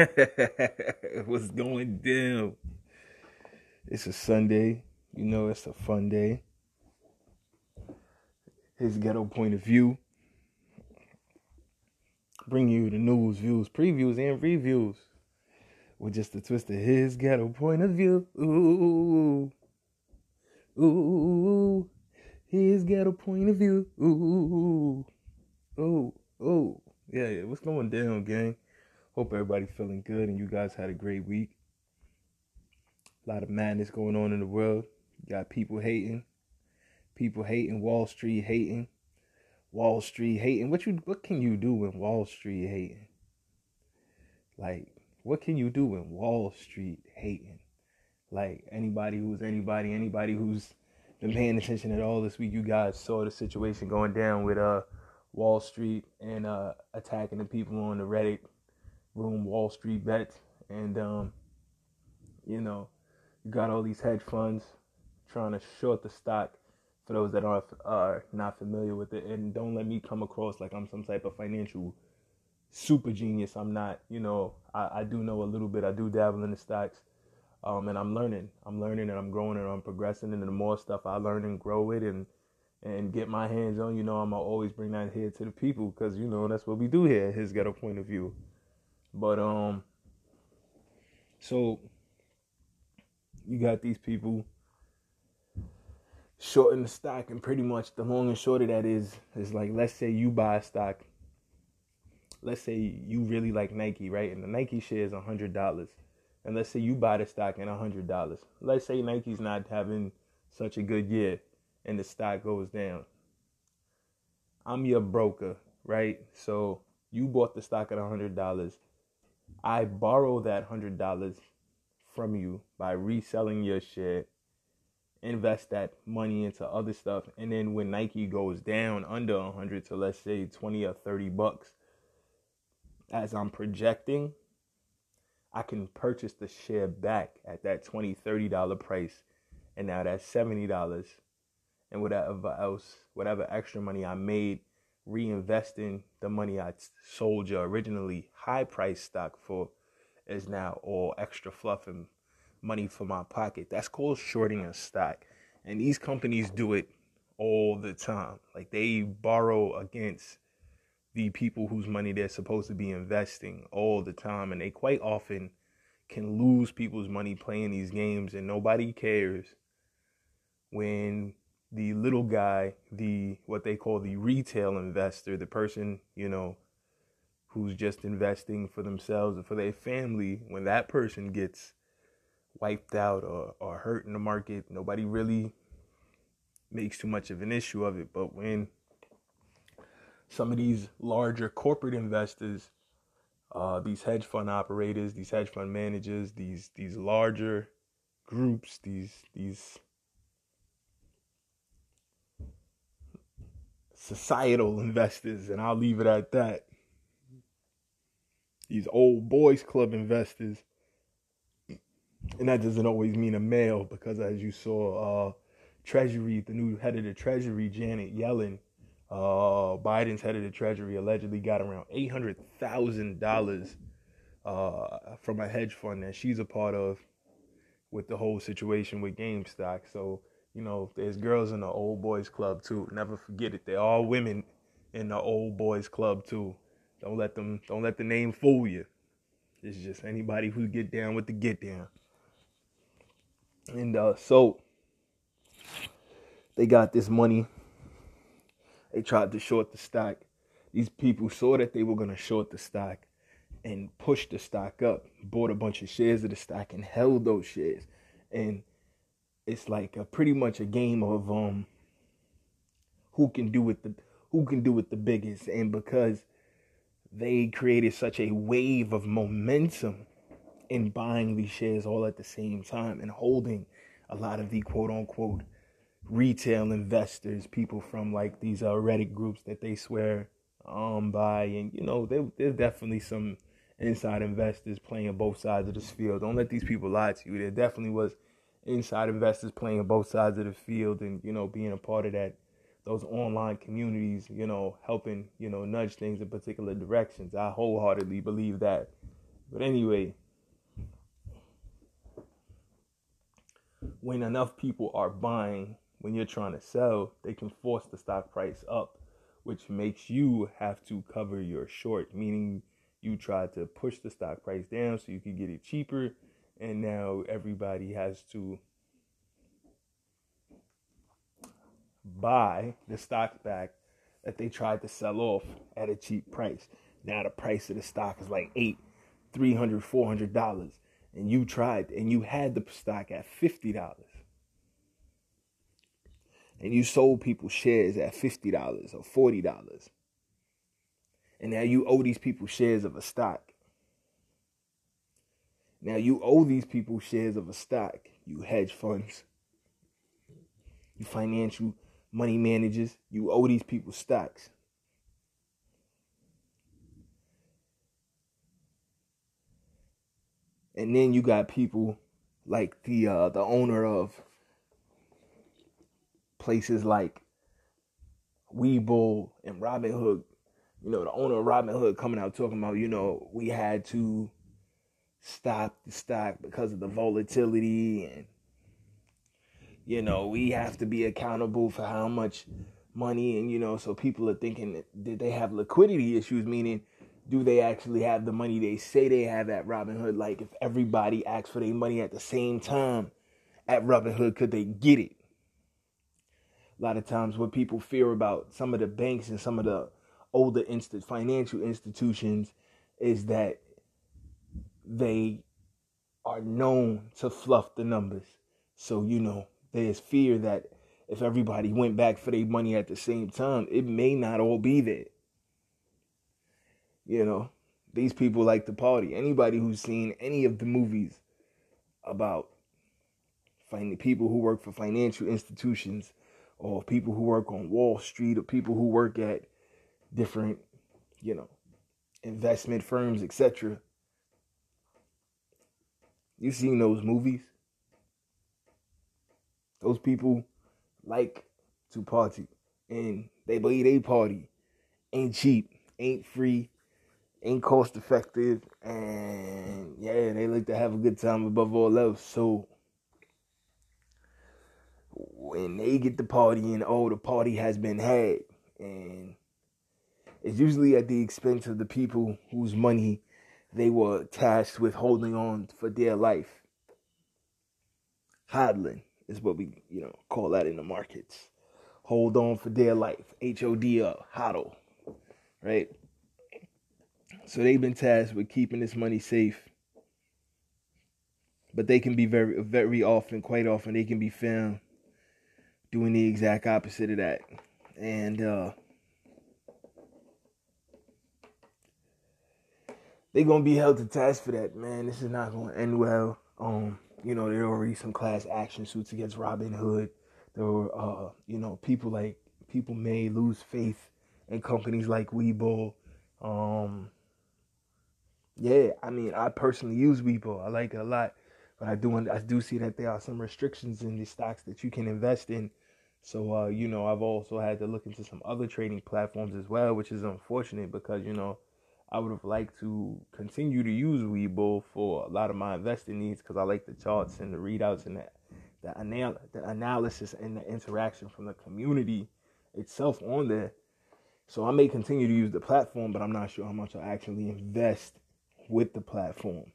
What's going down? It's a Sunday. You know, it's a fun day. His ghetto point of view. Bring you the news, views, previews, and reviews. With just a twist of his ghetto point of view. Ooh. Ooh. His ghetto point of view. Ooh. Ooh. Ooh. Yeah, yeah. What's going down, gang? Hope everybody feeling good and you guys had a great week. A lot of madness going on in the world. You got people hating, people hating, Wall Street hating, Wall Street hating. What you what can you do when Wall Street hating? Like, what can you do when Wall Street hating? Like anybody who's anybody, anybody who's been paying attention at all this week, you guys saw the situation going down with uh Wall Street and uh attacking the people on the Reddit room Wall Street bets, and um, you know, you got all these hedge funds trying to short the stock. For those that are are not familiar with it, and don't let me come across like I'm some type of financial super genius. I'm not. You know, I, I do know a little bit. I do dabble in the stocks. Um, and I'm learning. I'm learning and I'm growing and I'm progressing. And the more stuff I learn and grow it and and get my hands on, you know, I'm gonna always bring that here to the people because you know that's what we do here. His ghetto point of view. But um so you got these people shorting the stock and pretty much the long and short of that is is like let's say you buy a stock let's say you really like Nike, right? And the Nike share is a hundred dollars. And let's say you buy the stock in a hundred dollars. Let's say Nike's not having such a good year and the stock goes down. I'm your broker, right? So you bought the stock at a hundred dollars. I borrow that hundred dollars from you by reselling your share, invest that money into other stuff, and then when Nike goes down under a hundred to let's say twenty or thirty bucks, as I'm projecting, I can purchase the share back at that 20 30 dollar price, and now that's seventy dollars, and whatever else, whatever extra money I made reinvesting the money I sold you originally high price stock for is now all extra fluff and money for my pocket. That's called shorting a stock. And these companies do it all the time. Like they borrow against the people whose money they're supposed to be investing all the time. And they quite often can lose people's money playing these games and nobody cares when the little guy, the what they call the retail investor, the person, you know, who's just investing for themselves and for their family, when that person gets wiped out or, or hurt in the market, nobody really makes too much of an issue of it. But when some of these larger corporate investors, uh, these hedge fund operators, these hedge fund managers, these these larger groups, these these societal investors, and I'll leave it at that. These old boys club investors, and that doesn't always mean a male because, as you saw, uh, Treasury, the new head of the Treasury, Janet Yellen, uh, Biden's head of the Treasury, allegedly got around eight hundred thousand dollars uh, from a hedge fund that she's a part of, with the whole situation with GameStop. So you know, there's girls in the old boys club too. Never forget it. They're all women in the old boys club too. Don't let them don't let the name fool you. It's just anybody who get down with the get down. And uh, so they got this money. They tried to short the stock. These people saw that they were gonna short the stock and push the stock up, bought a bunch of shares of the stock and held those shares. And it's like a, pretty much a game of um who can do it the who can do it the biggest and because they created such a wave of momentum in buying these shares all at the same time and holding a lot of the quote unquote retail investors, people from like these uh, Reddit groups that they swear um by, and you know there, there's definitely some inside investors playing both sides of this field. Don't let these people lie to you. There definitely was inside investors playing both sides of the field and you know being a part of that those online communities you know helping you know nudge things in particular directions. I wholeheartedly believe that. But anyway, when enough people are buying when you're trying to sell, they can force the stock price up, which makes you have to cover your short, meaning you try to push the stock price down so you can get it cheaper, and now everybody has to buy the stock back that they tried to sell off at a cheap price. Now the price of the stock is like eight, three hundred, four hundred dollars, and you tried and you had the stock at fifty dollars, and you sold people shares at fifty dollars or forty dollars, and now you owe these people shares of a stock. Now you owe these people shares of a stock. You hedge funds, you financial money managers, you owe these people stocks. And then you got people like the uh, the owner of places like Webull and Robinhood. You know, the owner of Robinhood coming out talking about, you know, we had to stop the stock because of the volatility and you know, we have to be accountable for how much money and you know, so people are thinking did they have liquidity issues meaning do they actually have the money they say they have at Robinhood? Like, if everybody asks for their money at the same time at Robinhood, could they get it? A lot of times, what people fear about some of the banks and some of the older instant financial institutions is that they are known to fluff the numbers. So, you know, there's fear that if everybody went back for their money at the same time, it may not all be there. You know, these people like to party. Anybody who's seen any of the movies about finding people who work for financial institutions or people who work on Wall Street or people who work at different, you know, investment firms, etc. You've seen those movies. Those people like to party and they believe they party ain't cheap, ain't free, ain't cost effective, and yeah, they like to have a good time above all else. So when they get the party and oh, the party has been had, and it's usually at the expense of the people whose money they were tasked with holding on for dear life. Hodling is what we, you know, call that in the markets. Hold on for dear life. H O D L, hodl. Right? So they've been tasked with keeping this money safe. But they can be very, very often, quite often, they can be found doing the exact opposite of that. And uh, they're gonna be held to task for that, man. This is not gonna end well. Um, you know, there were already some class action suits against Robinhood. There were, uh, you know, people like people may lose faith in companies like Webull. Um, yeah, I mean, I personally use Webull. I like it a lot, but I do I do see that there are some restrictions in the stocks that you can invest in. So, uh, you know, I've also had to look into some other trading platforms as well, which is unfortunate because you know I would have liked to continue to use Webull for a lot of my investing needs because I like the charts and the readouts and the the, anal- the analysis and the interaction from the community itself on there. So I may continue to use the platform, but I'm not sure how much I actually invest with the platform.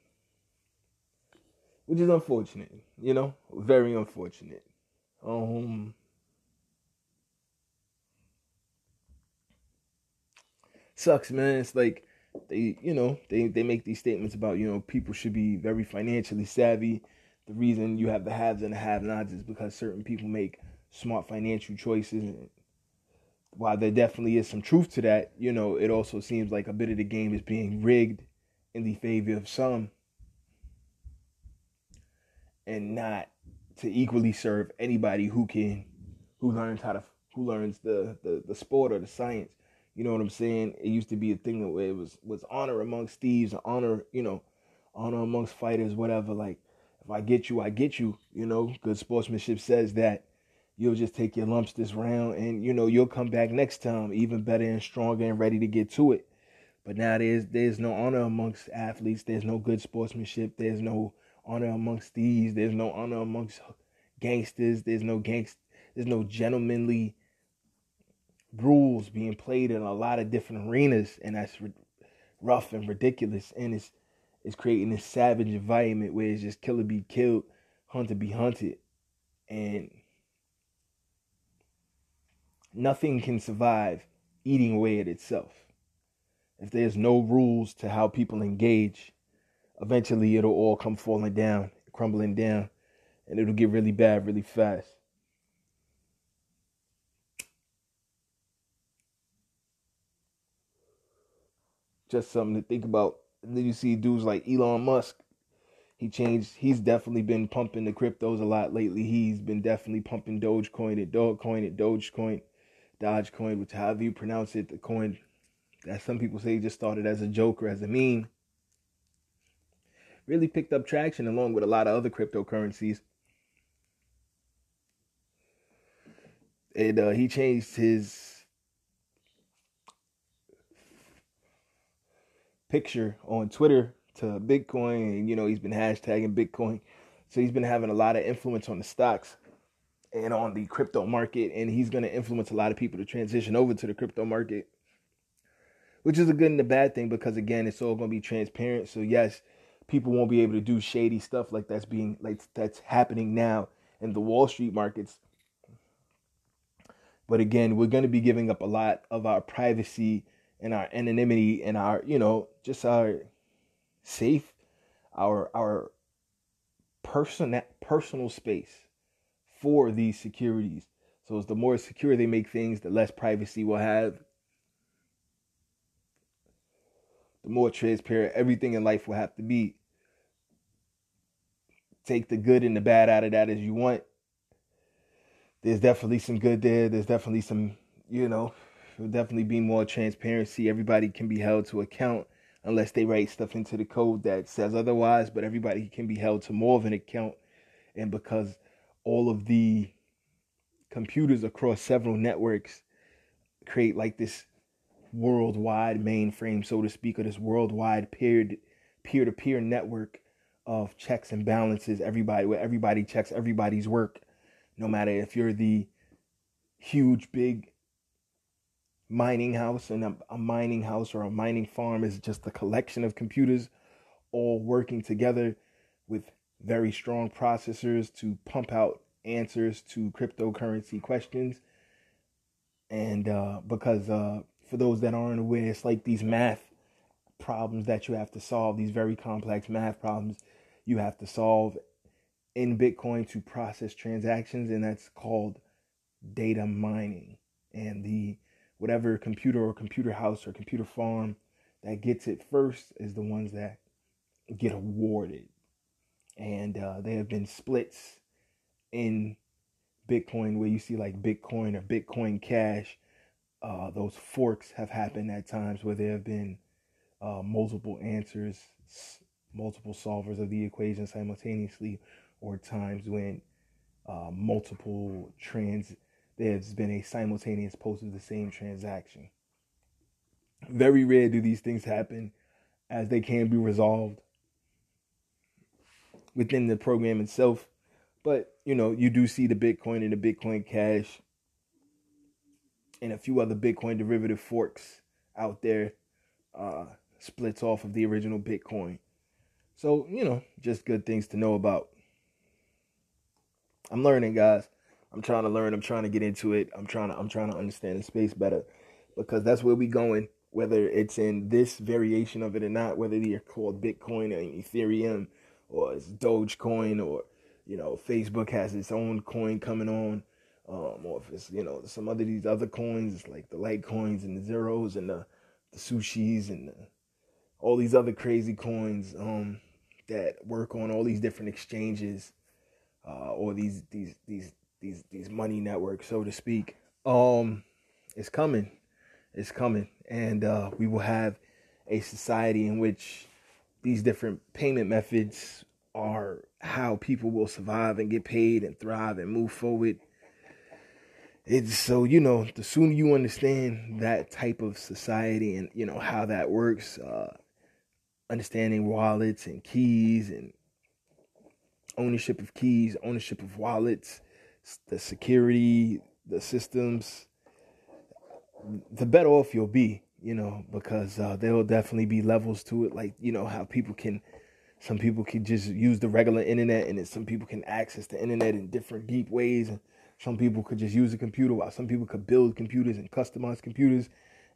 Which is unfortunate, you know, very unfortunate. Um sucks, man. It's like they, you know, they they make these statements about, you know, people should be very financially savvy. The reason you have the haves and the have-nots is because certain people make smart financial choices. And while there definitely is some truth to that, you know, it also seems like a bit of the game is being rigged in the favor of some and not to equally serve anybody who can who learns how to who learns the, the the sport or the science you know what i'm saying it used to be a thing where it was was honor amongst thieves honor you know honor amongst fighters whatever like if i get you i get you you know good sportsmanship says that you'll just take your lumps this round and you know you'll come back next time even better and stronger and ready to get to it But now there's there's no honor amongst athletes. There's no good sportsmanship. There's no honor amongst thieves. There's no honor amongst gangsters. There's no gangst. There's no gentlemanly rules being played in a lot of different arenas, and that's rough and ridiculous. And it's it's creating this savage environment where it's just killer be killed, hunter be hunted, and nothing can survive eating away at itself. If there's no rules to how people engage, eventually it'll all come falling down, crumbling down, and it'll get really bad really fast. Just something to think about. Then you see dudes like Elon Musk. He changed. He's definitely been pumping the cryptos a lot lately. He's been definitely pumping Dogecoin and Dogecoin and Dogecoin, Dogecoin, which however you pronounce it, the coin that some people say just started as a joke or as a meme. Really picked up traction along with a lot of other cryptocurrencies. And uh, he changed his picture on Twitter to Bitcoin, and you know he's been hashtagging Bitcoin, so he's been having a lot of influence on the stocks and on the crypto market, and he's going to influence a lot of people to transition over to the crypto market, which is a good and a bad thing because again, it's all going to be transparent. So yes, people won't be able to do shady stuff like that's being like that's happening now in the Wall Street markets. But again, we're going to be giving up a lot of our privacy and our anonymity and our, you know, just our safe, our our personal personal space for these securities. So the more secure they make things, the less privacy we'll have. The more transparent everything in life will have to be. Take the good and the bad out of that as you want. There's definitely some good there. There's definitely some, you know, will definitely be more transparency. Everybody can be held to account unless they write stuff into the code that says otherwise, but everybody can be held to more of an account. And because all of the computers across several networks create like this worldwide mainframe, so to speak, or this worldwide peer to peer network of checks and balances, everybody where everybody checks everybody's work, no matter if you're the huge big mining house and a, a, mining house or a mining farm is just a collection of computers all working together with very strong processors to pump out answers to cryptocurrency questions. And uh, because uh, for those that aren't aware it's like these math problems that you have to solve these very complex math problems you have to solve in bitcoin to process transactions and that's called data mining. And the whatever computer or computer house or computer farm that gets it first is the ones that get awarded. And uh, there have been splits in Bitcoin where you see like Bitcoin or Bitcoin Cash. Uh, those forks have happened at times where there have been uh, multiple answers, multiple solvers of the equation simultaneously, or times when uh, multiple trans there's been a simultaneous post of the same transaction. Very rare do these things happen as they can be resolved within the program itself. But, you know, you do see the Bitcoin and the Bitcoin Cash and a few other Bitcoin derivative forks out there, uh, splits off of the original Bitcoin. So, you know, just good things to know about. I'm learning, guys. I'm trying to learn. I'm trying to get into it. I'm trying to I'm trying to understand the space better because that's where we going. Whether it's in this variation of it or not, whether they're called Bitcoin or Ethereum or it's Dogecoin or you know Facebook has its own coin coming on, um, or if it's you know some other these other coins like the Litecoins and the zeros and the the sushis and the, all these other crazy coins um, that work on all these different exchanges uh, or these these these these these money networks, so to speak. Um, it's coming, it's coming, and uh, we will have a society in which these different payment methods are how people will survive and get paid and thrive and move forward. it's so you know the sooner you understand that type of society and you know how that works uh understanding wallets and keys and ownership of keys ownership of wallets the security the systems the better off you'll be you know because uh, there will definitely be levels to it like you know how people can some people can just use the regular internet and some people can access the internet in different deep ways and some people could just use a computer while some people could build computers and customize computers.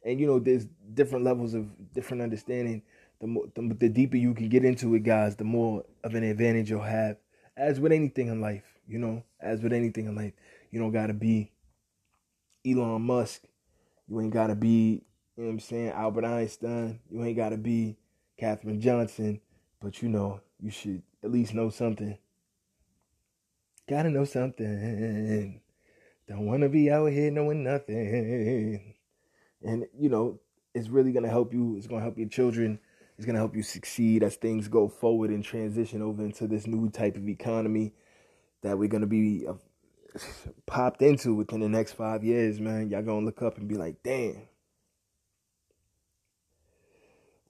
And you know, there's different levels of different understanding. The more, the, the deeper you can get into it, guys, the more of an advantage you'll have. As with anything in life, you know, as with anything in life, you don't gotta be Elon Musk. You ain't gotta be, you know what I'm saying, Albert Einstein. You ain't gotta be Katherine Johnson. But you know, you should at least know something Gotta know something. Don't wanna be out here knowing nothing. And you know, it's really gonna help you. It's gonna help your children. It's gonna help you succeed as things go forward and transition over into this new type of economy that we're gonna be uh, popped into within the next five years. Man, y'all gonna look up and be like, damn.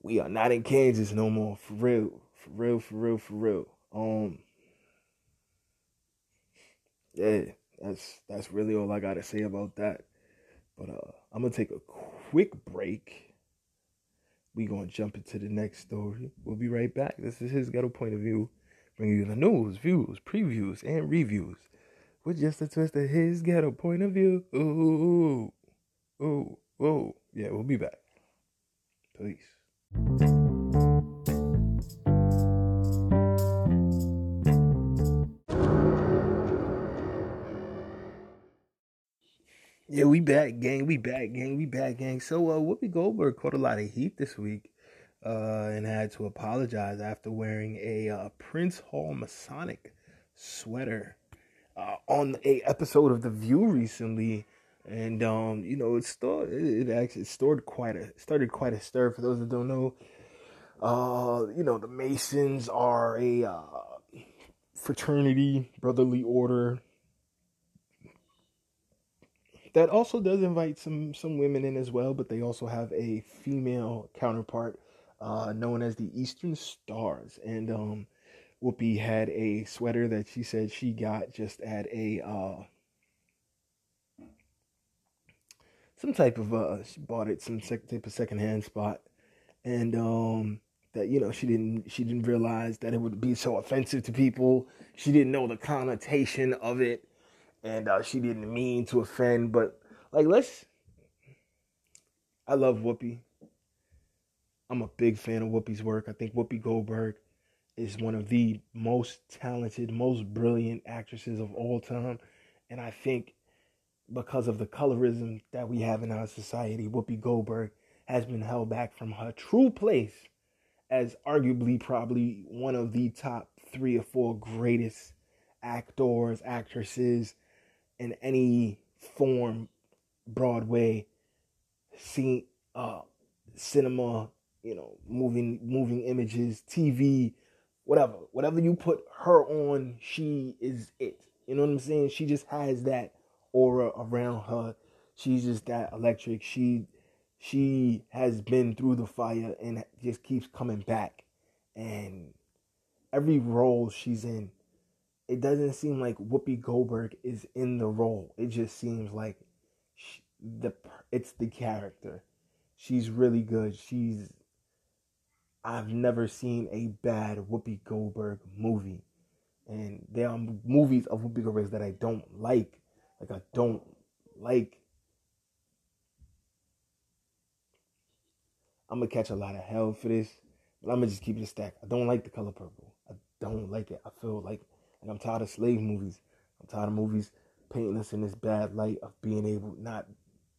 We are not in Kansas no more, for real, for real, for real, for real. Um, yeah, that's that's really all I gotta say about that. But uh, I'm gonna take a quick break. We gonna jump into the next story. We'll be right back. This is his ghetto point of view, bringing you the news, views, previews, and reviews with just a twist of his ghetto point of view. Ooh, ooh, ooh. Yeah, we'll be back. Peace. Yeah, we back, gang. We back, gang. We back, gang. So, uh, Whoopi Goldberg caught a lot of heat this week, uh, and had to apologize after wearing a uh, Prince Hall Masonic sweater uh, on a episode of The View recently, and um, you know, it started. It actually started quite a started quite a stir. For those that don't know, uh, you know, the Masons are a uh, fraternity, brotherly order that also does invite some some women in as well, but they also have a female counterpart uh, known as the Eastern Stars. And um, Whoopi had a sweater that she said she got just at a uh, some type of uh, she bought it some sec- type of secondhand spot, and um, that you know she didn't she didn't realize that it would be so offensive to people. She didn't know the connotation of it and uh, she didn't mean to offend, but like let's. I love Whoopi. I'm a big fan of Whoopi's work. I think Whoopi Goldberg is one of the most talented, most brilliant actresses of all time, and I think because of the colorism that we have in our society, Whoopi Goldberg has been held back from her true place as arguably probably one of the top three or four greatest actors, actresses, in any form, Broadway, see, uh, cinema, you know, moving moving images, TV, whatever, whatever you put her on, she is it. You know what I'm saying? She just has that aura around her. She's just that electric. She she has been through the fire and just keeps coming back. And every role she's in, it doesn't seem like Whoopi Goldberg is in the role. It just seems like she, the it's the character. She's really good. She's I've never seen a bad Whoopi Goldberg movie. And there are movies of Whoopi Goldberg that I don't like. Like I don't like. I'm gonna catch a lot of hell for this, but I'm gonna just keep it stacked. I don't like the color purple. I don't like it. I feel like like I'm tired of slave movies. I'm tired of movies painting us in this bad light of being able not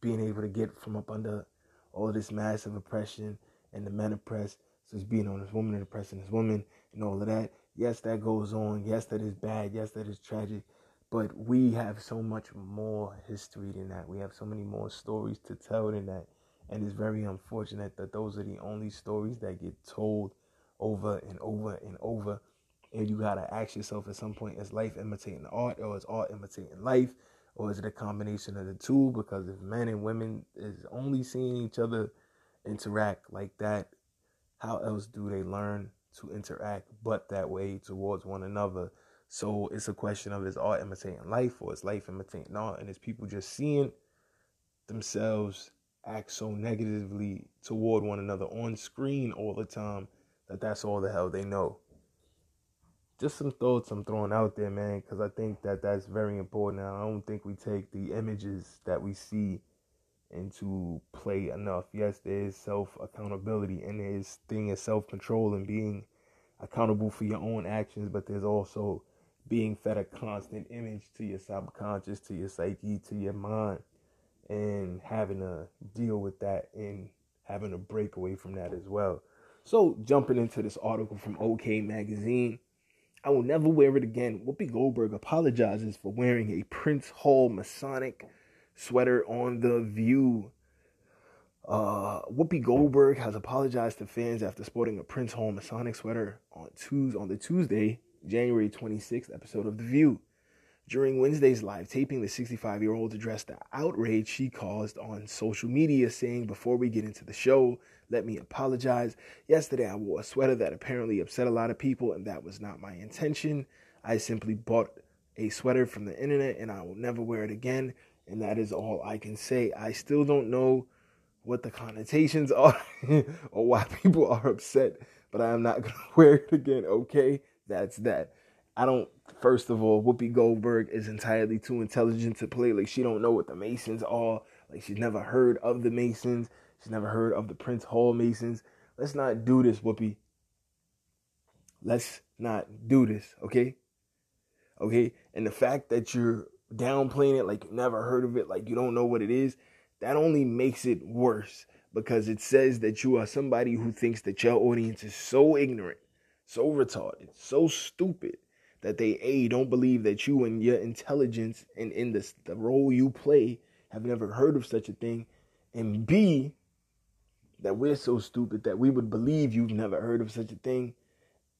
being able to get from up under all this massive oppression and the men oppressed. Being on this woman and oppressing this woman and all of that. Yes, that goes on. Yes, that is bad. Yes, that is tragic. But we have so much more history than that. We have so many more stories to tell than that. And it's very unfortunate that those are the only stories that get told over and over and over and you gotta ask yourself at some point: Is life imitating art, or is art imitating life, Or is it a combination of the two? Because if men and women is only seeing each other interact like that, how else do they learn to interact but that way towards one another? So it's a question of is art imitating life or is life imitating art? And is people just seeing themselves act so negatively toward one another on screen all the time that that's all the hell they know? Just some thoughts I'm throwing out there, man, because I think that that's very important. I don't think we take the images that we see into play enough. Yes, there is self accountability and there's thing is self control and being accountable for your own actions, but there's also being fed a constant image to your subconscious, to your psyche, to your mind, and having to deal with that and having a break away from that as well. So, jumping into this article from OK Magazine, I will never wear it again. Whoopi Goldberg apologizes for wearing a Prince Hall Masonic sweater on The View. Uh, Whoopi Goldberg has apologized to fans after sporting a Prince Hall Masonic sweater on Tuesday, on the Tuesday, January 26th episode of The View. During Wednesday's live taping, the 65 year old addressed the outrage she caused on social media, saying, Before we get into the show, let me apologize. Yesterday, I wore a sweater that apparently upset a lot of people, and that was not my intention. I simply bought a sweater from the internet, and I will never wear it again. And that is all I can say. I still don't know what the connotations are or why people are upset, but I am not going to wear it again, okay? That's that. I don't. First of all, Whoopi Goldberg is entirely too intelligent to play. Like she don't know what the Masons are. Like she's never heard of the Masons. She's never heard of the Prince Hall Masons. Let's not do this, Whoopi. Let's not do this, okay? Okay? And the fact that you're downplaying it like you never heard of it, like you don't know what it is, that only makes it worse because it says that you are somebody who thinks that your audience is so ignorant, so retarded, so stupid that they a don't believe that you and your intelligence and in this the role you play have never heard of such a thing, and b that we're so stupid that we would believe you've never heard of such a thing,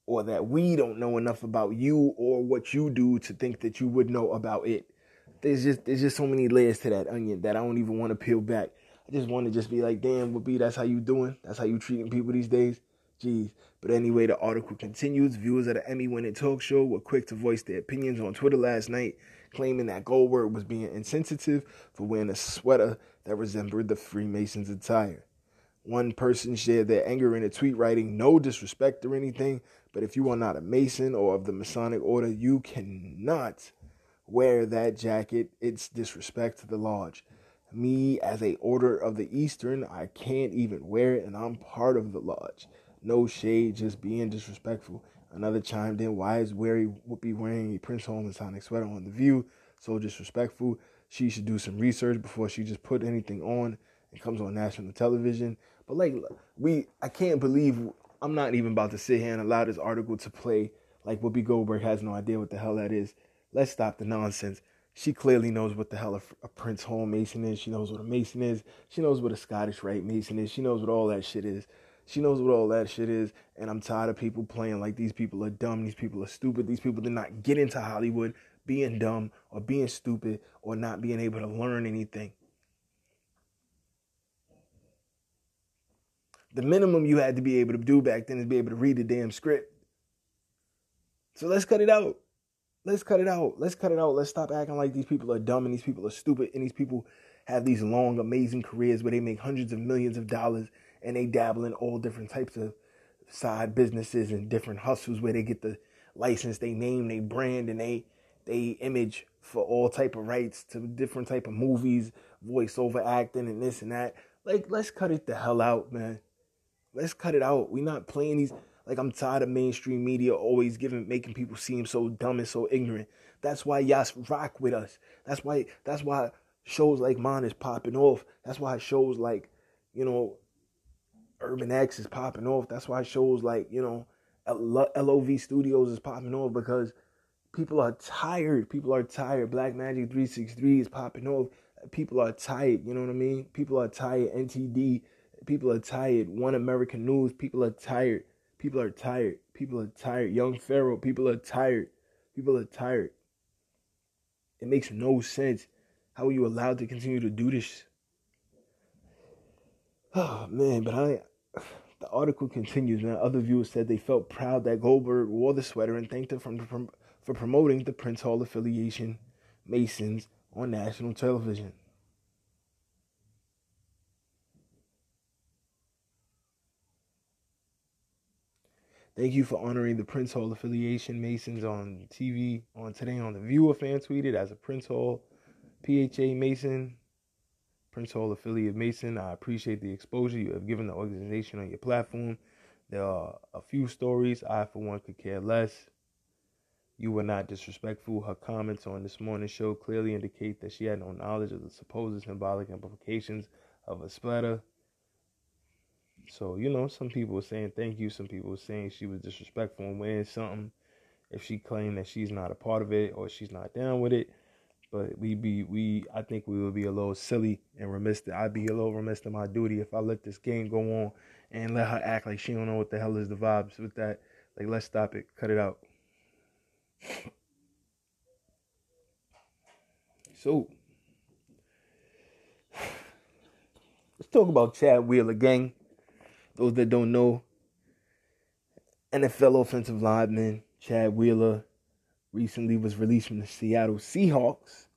or that we don't know enough about you or what you do to think that you would know about it. There's just there's just so many layers to that onion that I don't even want to peel back. I just want to just be like, damn, Whoopi, that's how you doing? That's how you treating people these days? Jeez. But anyway, the article continues. Viewers of the Emmy winning talk show were quick to voice their opinions on Twitter last night, claiming that Goldberg was being insensitive for wearing a sweater that resembled the Freemasons' attire. One person shared their anger in a tweet, writing, No disrespect or anything, but if you are not a Mason or of the Masonic order, you cannot wear that jacket. It's disrespect to the lodge. Me, as a order of the Eastern, I can't even wear it, and I'm part of the lodge. No shade, just being disrespectful. Another chimed in, why is Wary Whoopi wearing a Prince Hall Masonic sweater on The View? So disrespectful. She should do some research before she just put anything on and comes on national television. But like we I can't believe I'm not even about to sit here and allow this article to play like Whoopi Goldberg has no idea what the hell that is. Let's stop the nonsense. She clearly knows what the hell a, Prince Hall Mason is. She knows what a Mason is. She knows what a Scottish Rite Mason is. She knows what all that shit is. She knows what all that shit is, and I'm tired of people playing like these people are dumb, these people are stupid, these people did not get into Hollywood being dumb or being stupid or not being able to learn anything. The minimum you had to be able to do back then is be able to read the damn script. So let's cut it out. Let's cut it out. Let's cut it out. Let's stop acting like these people are dumb and these people are stupid and these people have these long, amazing careers where they make hundreds of millions of dollars and they dabble in all different types of side businesses and different hustles where they get the license, they name, they brand, and they they image for all type of rights to different type of movies, voiceover acting, and this and that. Like, let's cut it the hell out, man. Let's cut it out. We're not playing these. Like, I'm tired of mainstream media always giving, making people seem so dumb and so ignorant. That's why y'all rock with us. That's why. That's why shows like mine is popping off. That's why shows like, you know, Urban X is popping off. That's why shows like, you know, LOV Studios is popping off because people are tired. People are tired. Black Magic 363 is popping off. People are tired. You know what I mean? People are tired. NTD. People are tired. One American News. People are tired. People are tired. People are tired. Young Pharaoh. People are tired. People are tired. It makes no sense How are you allowed to continue to do this? Oh man, but I the article continues, man. Other viewers said they felt proud that Goldberg wore the sweater and thanked her from, for promoting the Prince Hall affiliation Masons on national television. Thank you for honoring the Prince Hall affiliation Masons on TV on today on the Viewer fan tweeted as a Prince Hall PHA Mason Prince Hall affiliate Mason. I appreciate the exposure you have given the organization on your platform. There are a few stories I, for one, could care less. You were not disrespectful. Her comments on this morning's show clearly indicate that she had no knowledge of the supposed symbolic implications of a splatter. So, you know, some people were saying thank you. Some people were saying she was disrespectful and wearing something. If she claimed that she's not a part of it or she's not down with it, but we be we I think we would be a little silly and remiss. I'd be a little remiss to my duty if I let this game go on and let her act like she don't know what the hell is the vibes with that. Like let's stop it, cut it out. So let's talk about Chad Wheeler, gang. Those that don't know, NFL offensive lineman Chad Wheeler recently was released from the Seattle Seahawks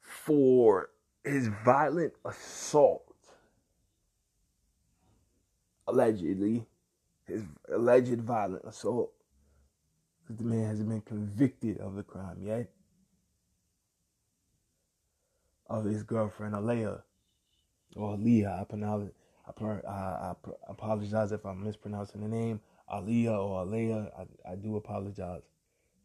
for his violent assault. Allegedly, his alleged violent assault. The man hasn't been convicted of the crime yet. Of his girlfriend, Alea, or Leah. I, pronounce, I, I, apologize if I'm mispronouncing the name. Aliyah or Alea. I, I do apologize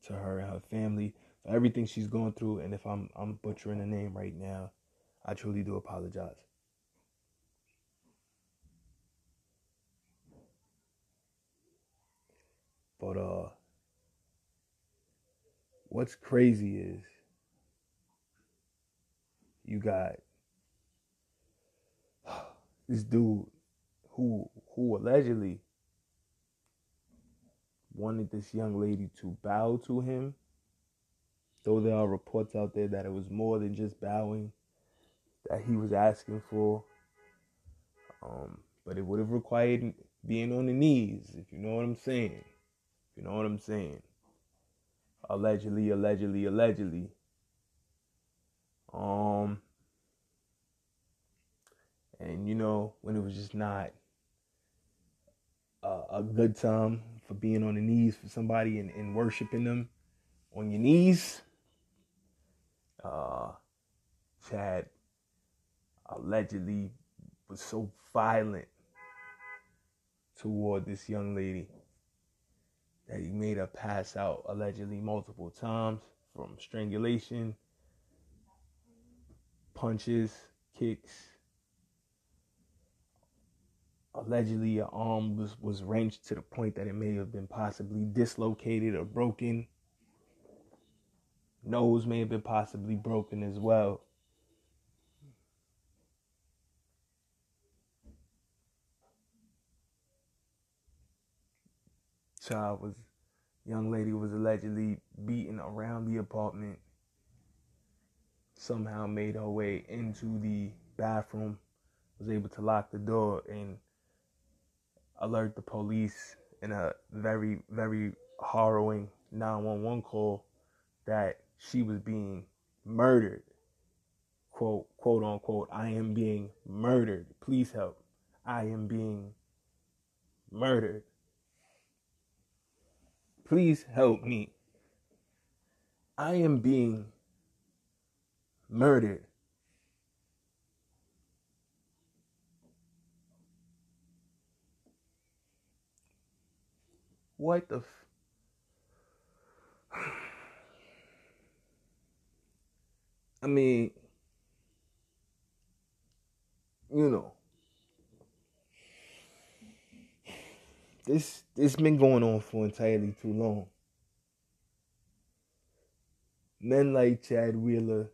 to her and her family for everything she's going through. And if I'm I'm butchering the name right now, I truly do apologize. But uh what's crazy is you got this dude who who allegedly wanted this young lady to bow to him. Though there are reports out there that it was more than just bowing that he was asking for. Um, but it would have required being on the knees, if you know what I'm saying. If you know what I'm saying. Allegedly, allegedly, allegedly. Um, and you know, when it was just not a, a good time for being on the knees for somebody and, and worshiping them on your knees. Uh, Chad allegedly was so violent toward this young lady that he made her pass out allegedly multiple times from strangulation, punches, kicks, allegedly an arm was, was wrenched to the point that it may have been possibly dislocated or broken. Nose may have been possibly broken as well. Child was young lady was allegedly beaten around the apartment. Somehow made her way into the bathroom, was able to lock the door and alert the police in a very, very harrowing 911 call that she was being murdered. Quote, quote unquote, I am being murdered. Please help. I am being murdered. Please help me. I am being murdered. What the f- I mean, you know, this this been going on for entirely too long. Men like Chad Wheeler.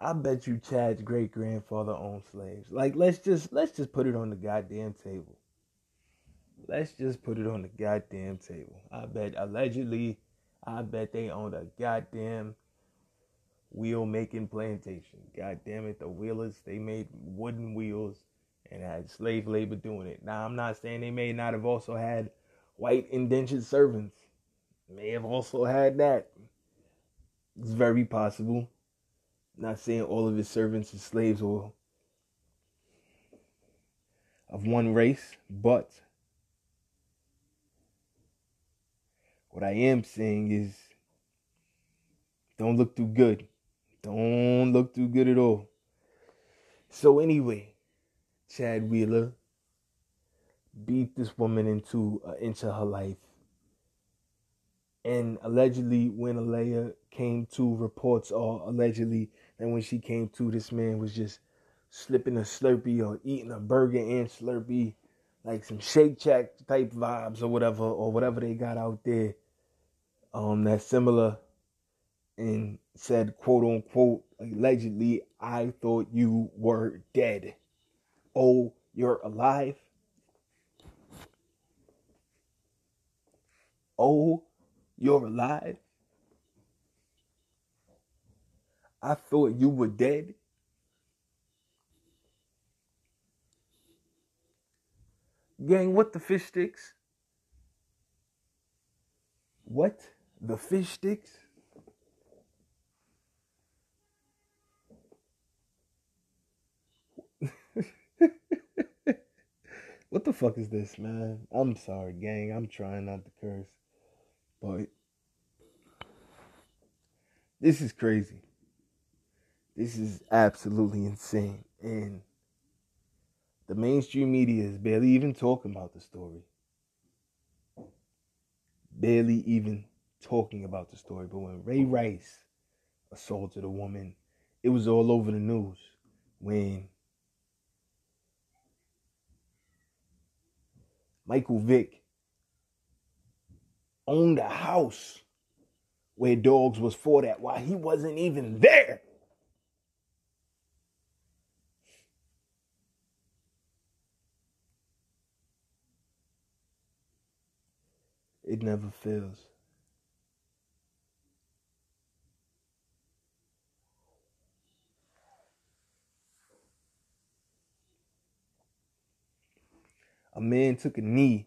I bet you Chad's great grandfather owned slaves. Like let's just let's just put it on the goddamn table. Let's just put it on the goddamn table. I bet allegedly, I bet they owned a goddamn wheel making plantation. God damn it, the wheelers, they made wooden wheels and had slave labor doing it. Now, I'm not saying they may not have also had white indentured servants. May have also had that. It's very possible. Not saying all of his servants and slaves were of one race, but what I am saying is don't look too good. Don't look too good at all. So anyway, Chad Wheeler beat this woman into an inch of her life. And allegedly, when Alleah came to, reports are allegedly that when she came to, this man was just slipping a Slurpee or eating a burger and Slurpee, like some Shake Shack type vibes or whatever, or whatever they got out there. Um, that's similar, and said, quote unquote, allegedly, I thought you were dead. Oh, you're alive. Oh, you're alive. I thought you were dead. Gang, what the fish sticks? What? The fish sticks? what the fuck is this, man? I'm sorry, gang. I'm trying not to curse. But this is crazy. This is absolutely insane. And the mainstream media is barely even talking about the story. Barely even talking about the story. But when Ray Rice assaulted a woman, it was all over the news. When Michael Vick owned a house where dogs was fought at while he wasn't even there. It never fails. A man took a knee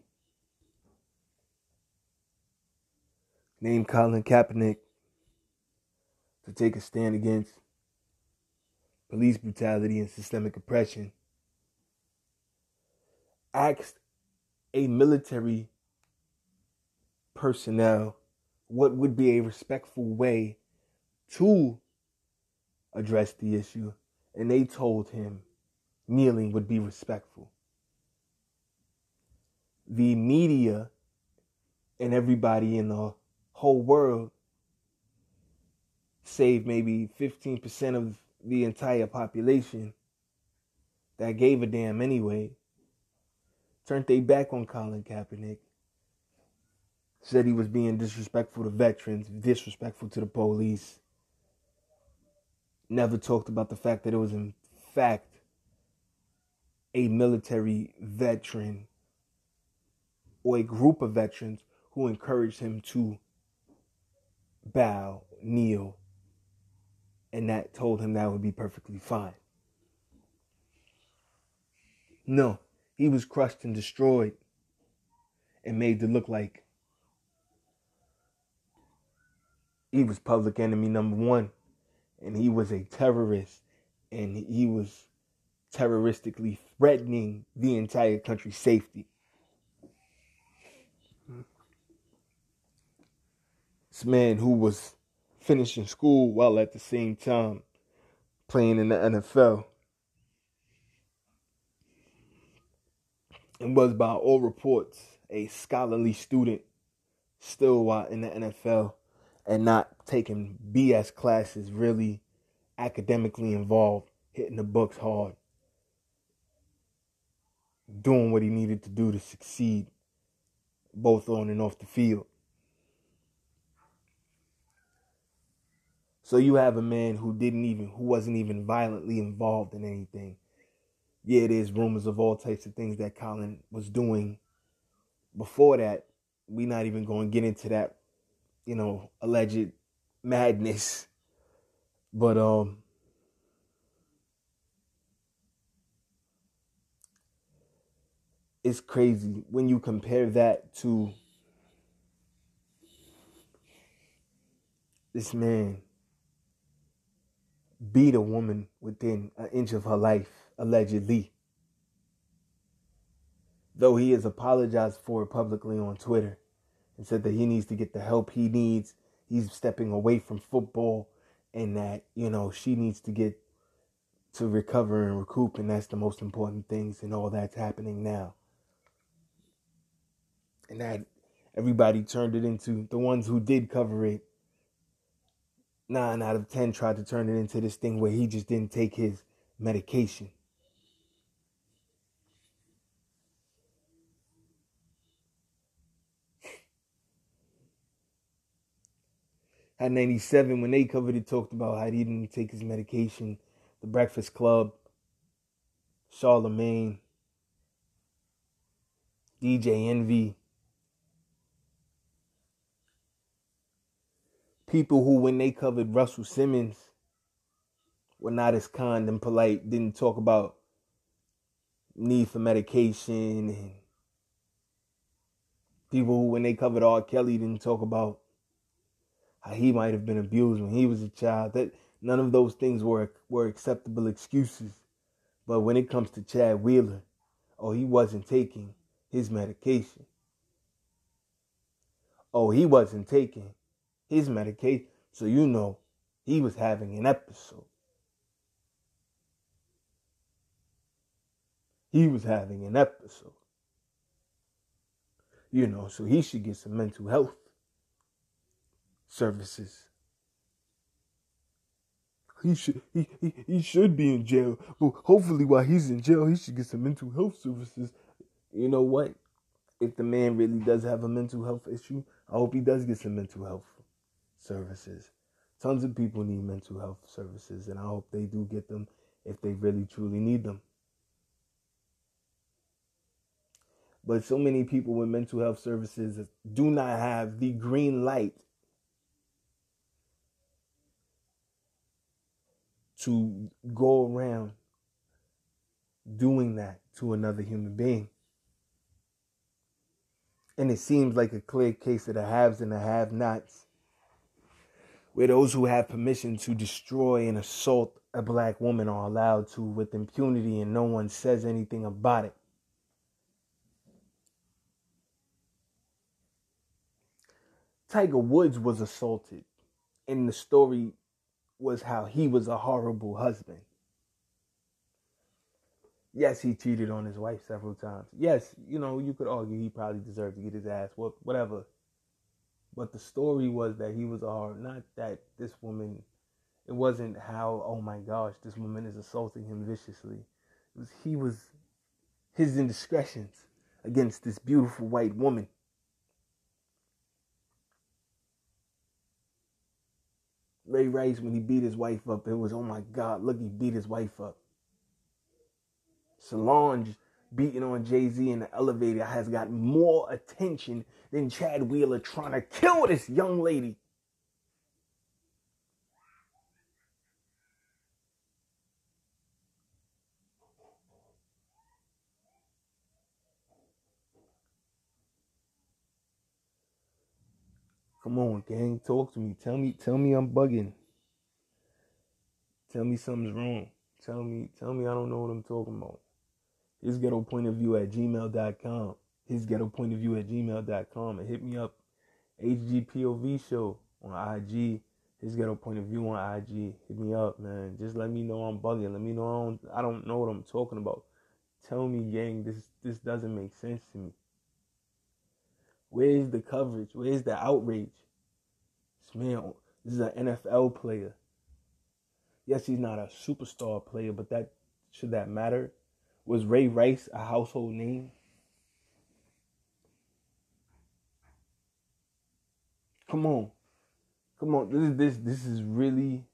named Colin Kaepernick to take a stand against police brutality and systemic oppression. Asked a military personnel what would be a respectful way to address the issue, and they told him kneeling would be respectful. The media and everybody in the whole world save maybe 15% of the entire population that gave a damn anyway, turned their back on Colin Kaepernick said he was being disrespectful to veterans, disrespectful to the police. Never talked about the fact that it was, in fact, a military veteran or a group of veterans who encouraged him to bow, kneel, and that told him that would be perfectly fine. No, he was crushed and destroyed and made to look like he was public enemy number one, and he was a terrorist, and he was terroristically threatening the entire country's safety. This man who was finishing school while at the same time playing in the NFL. And was by all reports a scholarly student still while in the NFL and not taking BS classes, really academically involved, hitting the books hard, doing what he needed to do to succeed, both on and off the field. So you have a man who didn't even, who wasn't even violently involved in anything. Yeah, there's rumors of all types of things that Colin was doing before that. We're not even going to get into that you know, alleged madness. But um it's crazy when you compare that to this man beat a woman within an inch of her life, allegedly. Though he has apologized for it publicly on Twitter and said that he needs to get the help he needs. He's stepping away from football and that, you know, she needs to get to recover and recoup, and that's the most important things, and all that's happening now. And that everybody turned it into the ones who did cover it. Nine out of ten tried to turn it into this thing where he just didn't take his medication. Hot 97, when they covered it, talked about how he didn't take his medication. The Breakfast Club, Charlemagne, DJ Envy. People who, when they covered Russell Simmons, were not as kind and polite, didn't talk about need for medication and people who when they covered R. Kelly didn't talk about how he might have been abused when he was a child. That none of those things were were acceptable excuses. But when it comes to Chad Wheeler, oh, he wasn't taking his medication. Oh, he wasn't taking his medication. So you know he was having an episode. He was having an episode. You know, so he should get some mental health services. He should he, he, he should be in jail. But hopefully while he's in jail he should get some mental health services. You know what? If the man really does have a mental health issue, I hope he does get some mental health services. Tons of people need mental health services and I hope they do get them if they really truly need them. But so many people with mental health services do not have the green light to go around doing that to another human being. And it seems like a clear case of the haves and the have nots, where those who have permission to destroy and assault a black woman are allowed to with impunity and no one says anything about it. Tiger Woods was assaulted, and the story was how he was a horrible husband. Yes, he cheated on his wife several times. Yes, you know, you could argue he probably deserved to get his ass whooped, whatever. But the story was that he was a hard, not that this woman, it wasn't how, oh my gosh, this woman is assaulting him viciously. It was, he was, his indiscretions against this beautiful white woman Ray Rice, when he beat his wife up, it was, oh my God, look, he beat his wife up. Solange beating on Jay Z in the elevator has got more attention than Chad Wheeler trying to kill this young lady. Come on, gang, talk to me. Tell me, tell me I'm bugging. Tell me something's wrong. Tell me, tell me I don't know what I'm talking about. His ghetto point of view at gmail.com. His ghetto point of view at gmail.com. And hit me up. HGPOV show on IG. His ghetto point of view on IG. Hit me up, man. Just let me know I'm bugging. Let me know I don't, I don't know what I'm talking about. Tell me, gang, this this doesn't make sense to me. Where's the coverage? Where's the outrage? This man, this is an NFL player. Yes, he's not a superstar player, but that should that matter? Was Ray Rice a household name? Come on. Come on. This is this this is really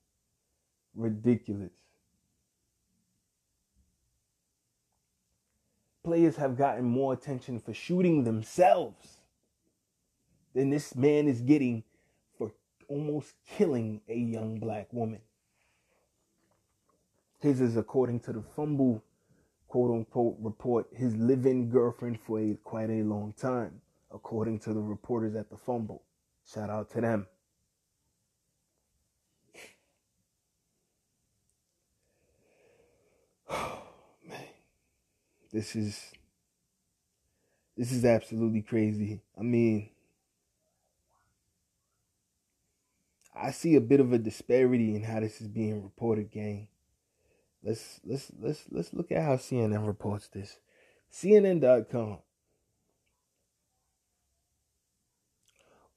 ridiculous. Players have gotten more attention for shooting themselves than this man is getting for almost killing a young black woman. His is according to the fumble quote unquote report his living girlfriend for a, quite a long time, according to the reporters at the fumble. Shout out to them. Man. This is this is absolutely crazy. I mean, I see a bit of a disparity in how this is being reported, gang. Let's let's let's let's look at how CNN reports this. CNN.com.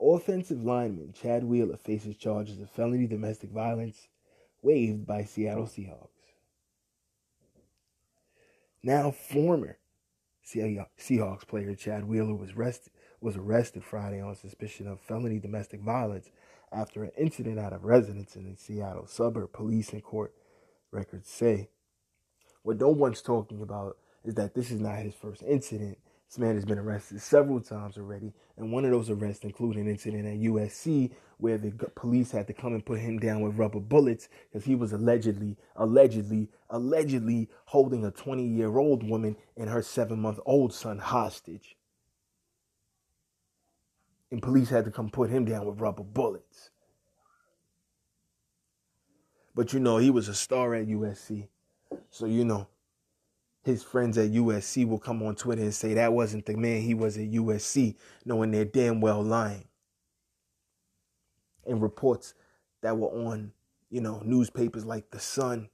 Offensive lineman Chad Wheeler faces charges of felony domestic violence waived by Seattle Seahawks. Now former Seahawks player Chad Wheeler was arrested was arrested Friday on suspicion of felony domestic violence after an incident at a residence in the Seattle suburb. Police and court records say. What no one's talking about is that this is not his first incident. This man has been arrested several times already, and one of those arrests included an incident at USC where the police had to come and put him down with rubber bullets because he was allegedly, allegedly, allegedly holding a 20 year old woman and her seven month old son hostage. And police had to come put him down with rubber bullets. But you know, he was a star at USC. So, you know, his friends at USC will come on Twitter and say that wasn't the man he was at USC, knowing they're damn well lying. And reports that were on, you know, newspapers like The Sun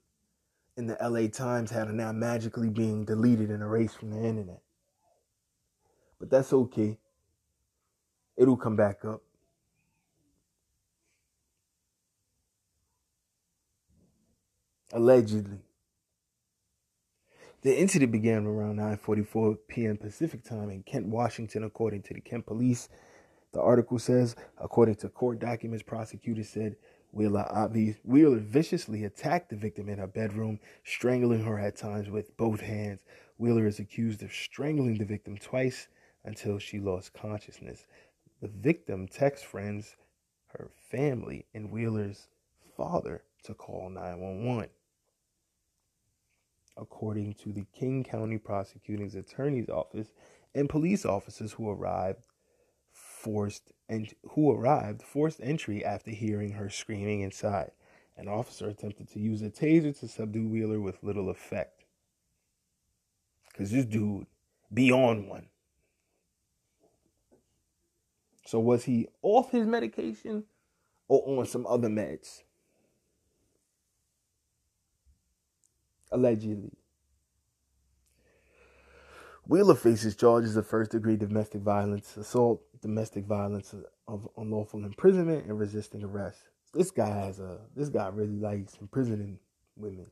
and the LA Times had are now magically being deleted and erased from the internet. But that's okay. It'll come back up. Allegedly. The incident began around 9:44 p.m. Pacific time in Kent, Washington, according to the Kent police. The article says, according to court documents, prosecutors said Wheeler, Wheeler viciously attacked the victim in her bedroom, strangling her at times with both hands. Wheeler is accused of strangling the victim twice until she lost consciousness. The victim texts friends, her family, and Wheeler's father to call 911 according to the King County Prosecuting Attorney's Office and police officers who arrived forced and who arrived forced entry after hearing her screaming inside. An officer attempted to use a taser to subdue Wheeler with little effect. Cause this dude be on one. So was he off his medication or on some other meds? Allegedly. Wheeler faces charges of first degree domestic violence, assault, domestic violence of unlawful imprisonment, and resisting arrest. This guy has a this guy really likes imprisoning women.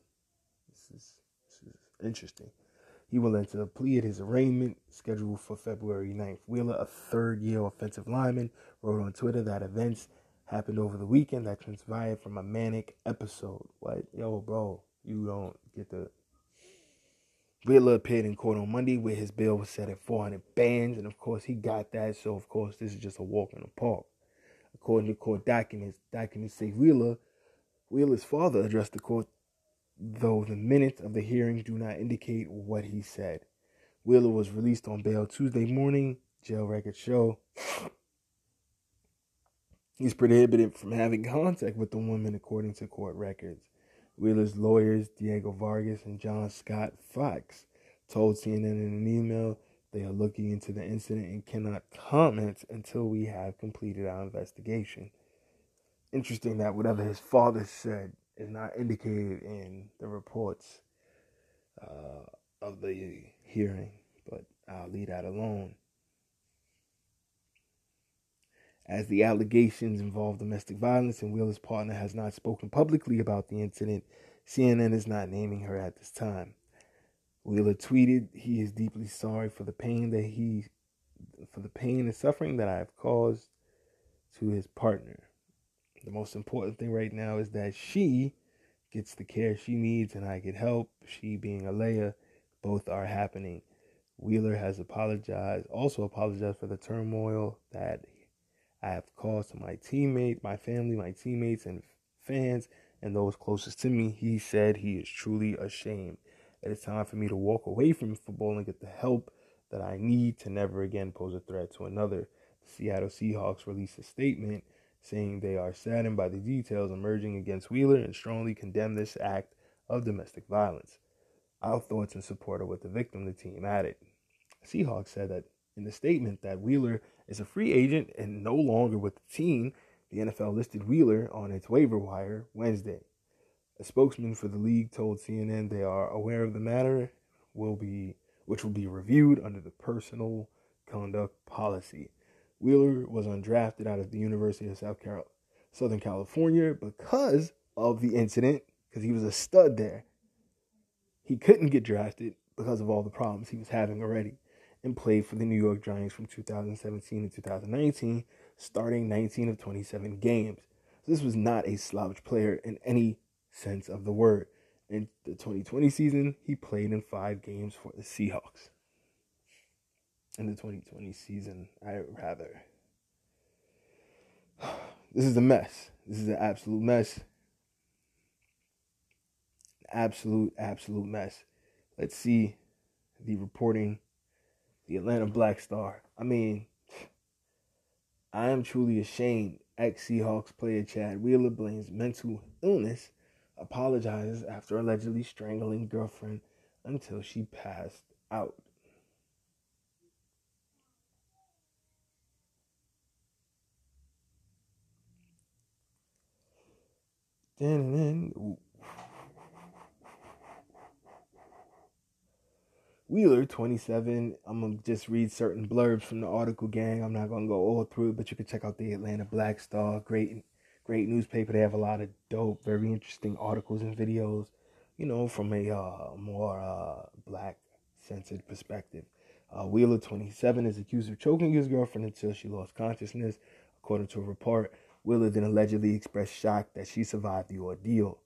This is, this is interesting. He will enter a plea at his arraignment scheduled for February 9th. Wheeler, a third year offensive lineman, wrote on Twitter that events happened over the weekend that transpired from a manic episode. What? Yo, bro, you don't get the Wheeler appeared in court on Monday where his bail was set at 400 bands, and of course he got that. So of course this is just a walk in the park. According to court documents, documents say Wheeler, Wheeler's father addressed the court, though the minutes of the hearing do not indicate what he said. Wheeler was released on bail Tuesday morning. Jail records show he's prohibited from having contact with the woman, according to court records. Wheeler's lawyers, Diego Vargas and John Scott Fox, told CNN in an email they are looking into the incident and cannot comment until we have completed our investigation. Interesting that whatever his father said is not indicated in the reports uh, of the hearing, but I'll leave that alone. As the allegations involve domestic violence and Wheeler's partner has not spoken publicly about the incident, CNN is not naming her at this time. Wheeler tweeted he is deeply sorry for the pain that he for the pain and suffering that I have caused to his partner. The most important thing right now is that she gets the care she needs and I get help. She being Alleah, both are happening. Wheeler has apologized, also apologized for the turmoil that I have calls to my teammate, my family, my teammates, and fans, and those closest to me. He said he is truly ashamed. It is time for me to walk away from football and get the help that I need to never again pose a threat to another. The Seattle Seahawks released a statement saying they are saddened by the details emerging against Wheeler and strongly condemn this act of domestic violence. Our thoughts and support are with the victim, the team added. Seahawks said that in the statement that Wheeler is a free agent and no longer with the team. The NFL listed Wheeler on its waiver wire Wednesday. A spokesman for the league told CNN they are aware of the matter will be which will be reviewed under the personal conduct policy. Wheeler was undrafted out of the University of South Carolina, Southern California because of the incident, because he was a stud there. He couldn't get drafted because of all the problems he was having already and played for the New York Giants from 2017 to 2019, starting 19 of 27 games. So this was not a slouch player in any sense of the word. In the 2020 season, he played in five games for the Seahawks. In the 2020 season, I rather. This is a mess. This is an absolute mess. Absolute, absolute mess. Let's see the reporting. The Atlanta Black Star. I mean, I am truly ashamed. Ex Seahawks player Chad Wheeler blames mental illness apologizes after allegedly strangling girlfriend until she passed out. Wheeler, 27. I'm going to just read certain blurbs from the article, gang. I'm not going to go all through it, but you can check out the Atlanta Black Star. Great great newspaper. They have a lot of dope, very interesting articles and videos, you know, from a uh, more uh, black centered perspective. Uh, Wheeler, 27, is accused of choking his girlfriend until she lost consciousness. According to a report, Wheeler then allegedly expressed shock that she survived the ordeal.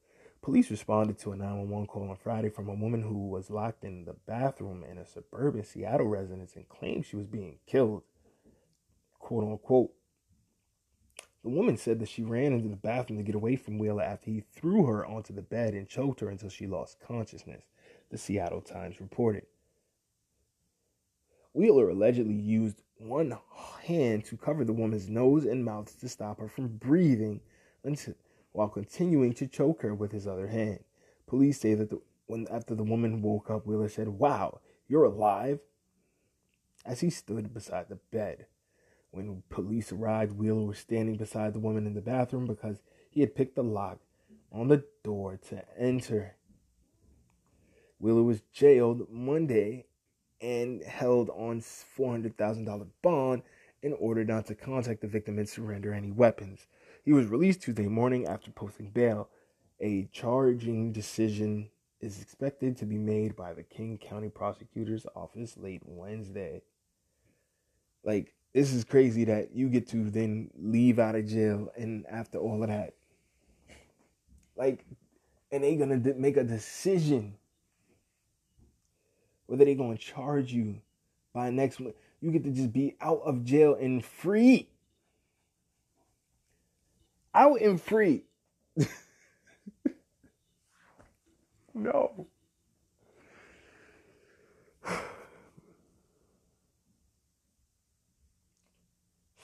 Police responded to a 911 call on Friday from a woman who was locked in the bathroom in a suburban Seattle residence and claimed she was being killed. Quote unquote, the woman said that she ran into the bathroom to get away from Wheeler after he threw her onto the bed and choked her until she lost consciousness, the Seattle Times reported. Wheeler allegedly used one hand to cover the woman's nose and mouth to stop her from breathing until, while continuing to choke her with his other hand. Police say that the, when after the woman woke up, Wheeler said, "Wow, you're alive." As he stood beside the bed, when police arrived, Wheeler was standing beside the woman in the bathroom because he had picked the lock on the door to enter. Wheeler was jailed Monday and held on $400,000 bond in order not to contact the victim and surrender any weapons. He was released Tuesday morning after posting bail. A charging decision is expected to be made by the King County Prosecutor's Office late Wednesday. Like, this is crazy that you get to then leave out of jail and after all of that like and they gonna make a decision whether they gonna charge you by next month you get to just be out of jail and free out and free no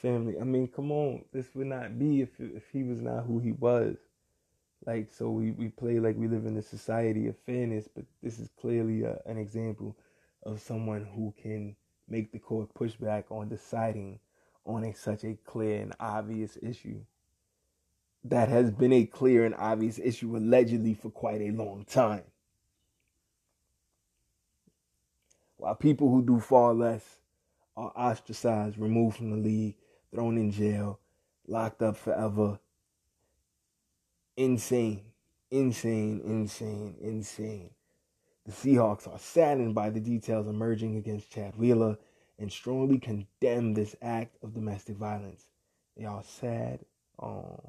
family. I mean, come on, this would not be if if he was not who he was. Like, so we, we play like we live in a society of fairness, but this is clearly a, an example of someone who can make the court push back on deciding on a, such a clear and obvious issue that has been a clear and obvious issue allegedly for quite a long time. While people who do far less are ostracized, removed from the league, thrown in jail, locked up forever. Insane, insane, insane, insane. The Seahawks are saddened by the details emerging against Chad Wheeler and strongly condemn this act of domestic violence. They are sad? Oh,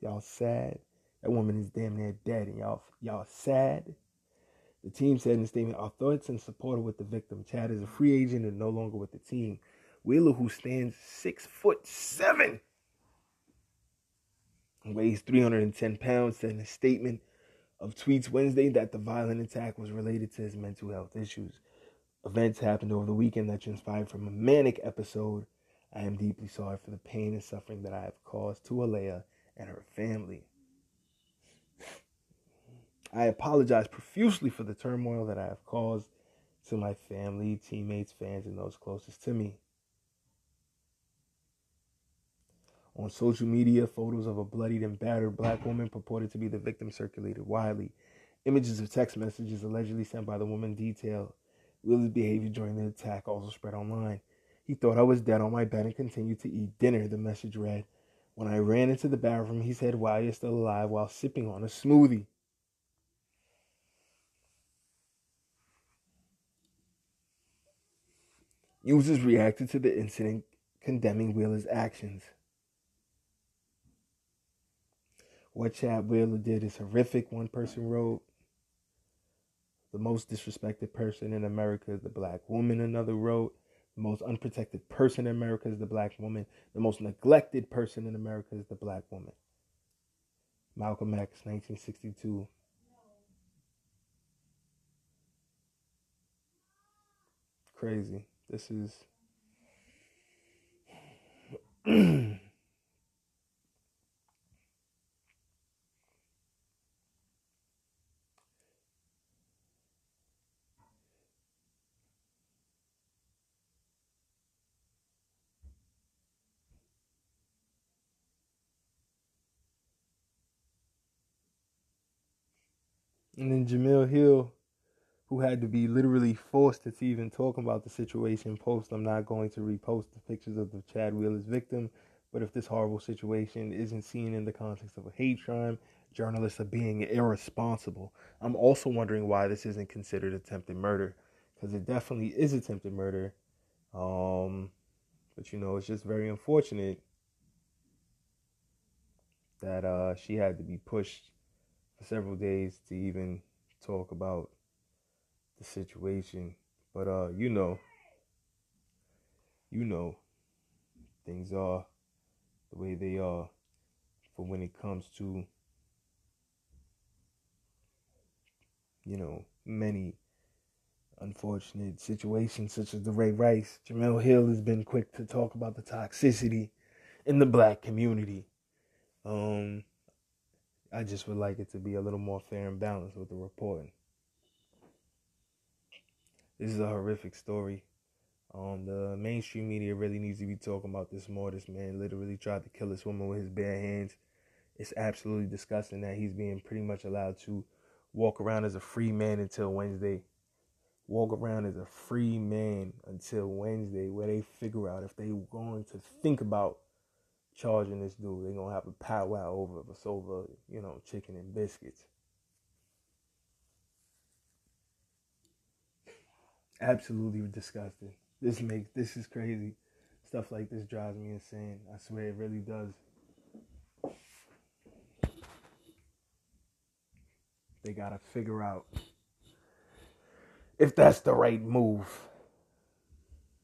y'all sad? That woman is damn near dead, and y'all y'all sad. The team said in a statement, "Our thoughts and support with the victim. Chad is a free agent and no longer with the team. Wheeler, who stands six foot seven, weighs 310 pounds, said in a statement of tweets Wednesday that the violent attack was related to his mental health issues. Events happened over the weekend that transpired from a manic episode. I am deeply sorry for the pain and suffering that I have caused to Alleah and her family. I apologize profusely for the turmoil that I have caused to my family, teammates, fans, and those closest to me. On social media, photos of a bloodied and battered black woman purported to be the victim circulated widely. Images of text messages allegedly sent by the woman detailed Will's behavior during the attack also spread online. He thought I was dead on my bed and continued to eat dinner, the message read. When I ran into the bathroom, he said, Why you're still alive while sipping on a smoothie. Users reacted to the incident, condemning Wheeler's actions. What Chad Wheeler did is horrific, one person wrote. The most disrespected person in America is the black woman, another wrote. The most unprotected person in America is the black woman. The most neglected person in America is the black woman. Malcolm X, 1962. Crazy. This is. And then Jemele Hill, who had to be literally forced to even talk about the situation, post, I'm not going to repost the pictures of the Chad Wheeler's victim, but if this horrible situation isn't seen in the context of a hate crime, journalists are being irresponsible. I'm also wondering why this isn't considered attempted murder, because it definitely is attempted murder. Um, but you know, it's just very unfortunate that uh, she had to be pushed for several days to even talk about the situation. But uh, you know, you know, things are the way they are for when it comes to you know many unfortunate situations such as the Ray Rice. Jemele Hill has been quick to talk about the toxicity in the black community. Um, I just would like it to be a little more fair and balanced with the reporting. This is a horrific story. Um, the mainstream media really needs to be talking about this more. This man literally tried to kill this woman with his bare hands. It's absolutely disgusting that he's being pretty much allowed to walk around as a free man until Wednesday. Walk around as a free man until Wednesday, where they figure out if they're going to think about charging this dude. They're gonna have a powwow over us over, you know, chicken and biscuits. Absolutely disgusting. This makes this is crazy. Stuff like this drives me insane. I swear it really does. They gotta figure out if that's the right move.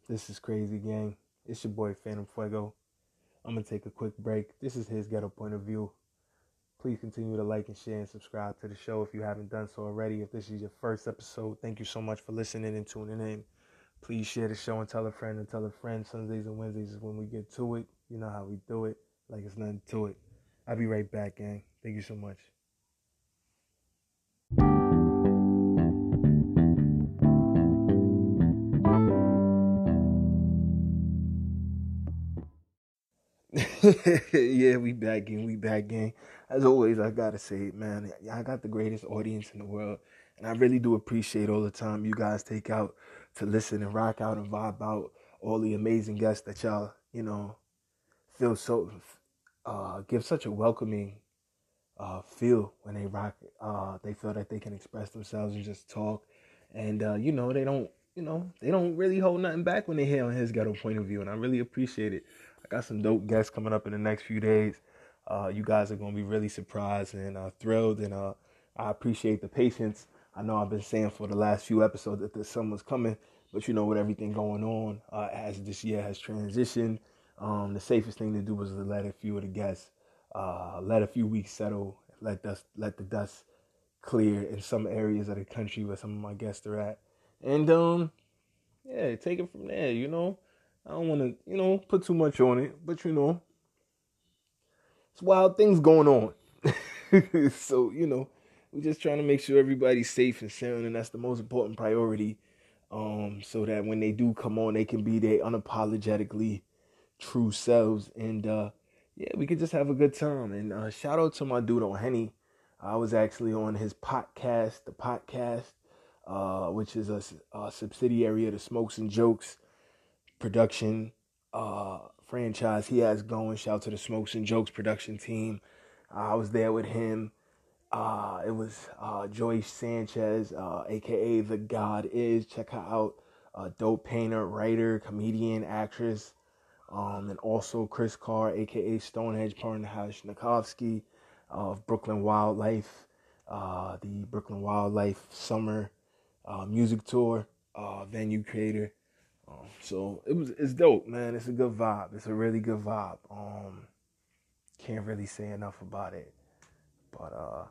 This is crazy, gang. It's your boy Phantom Fuego. I'm going to take a quick break. This is his ghetto point of view. Please continue to like and share and subscribe to the show if you haven't done so already. If this is your first episode, thank you so much for listening and tuning in. Please share the show and tell a friend and tell a friend. Sundays and Wednesdays is when we get to it. You know how we do it. Like it's nothing to it. I'll be right back, gang. Thank you so much. yeah, we back in, we back in. As always, I gotta say it, man. I got the greatest audience in the world, and I really do appreciate all the time you guys take out to listen and rock out and vibe out. All the amazing guests that y'all, you know, feel so, uh, give such a welcoming uh, feel when they rock. Uh, they feel that they can express themselves and just talk, and uh, you know, they don't, you know, they don't really hold nothing back when they hear on his ghetto point of view, and I really appreciate it. Got some dope guests coming up in the next few days. Uh, you guys are gonna be really surprised and uh, thrilled, and uh, I appreciate the patience. I know I've been saying for the last few episodes that the summer's coming, but you know with everything going on uh, as this year has transitioned, um, the safest thing to do was to let a few of the guests uh, let a few weeks settle, let dust, let the dust clear in some areas of the country where some of my guests are at, and um, yeah, take it from there. You know, I don't want to, you know, put too much on it, but you know, it's wild things going on. so you know, we're just trying to make sure everybody's safe and sound, and that's the most important priority. Um, so that when they do come on, they can be their unapologetically true selves, and uh, yeah, we could just have a good time. And uh, shout out to my dude on Henny. I was actually on his podcast, the podcast, uh, which is a, a, subsidiary of the Smokes and Jokes production uh, franchise he has going. Shout out to the Smokes and Jokes production team. I was there with him. Uh, it was uh, Joyce Sanchez, aka uh, The God Is. Check her out. A dope painter, writer, comedian, actress. Um, and also Chris Carr, aka Stonehenge Parnahash Nikovsky of Brooklyn Wildlife, uh, the Brooklyn Wildlife Summer uh, Music Tour uh, venue creator. Um, so it was it's dope, man. It's a good vibe. It's a really good vibe. Um, can't really say enough about it, but uh,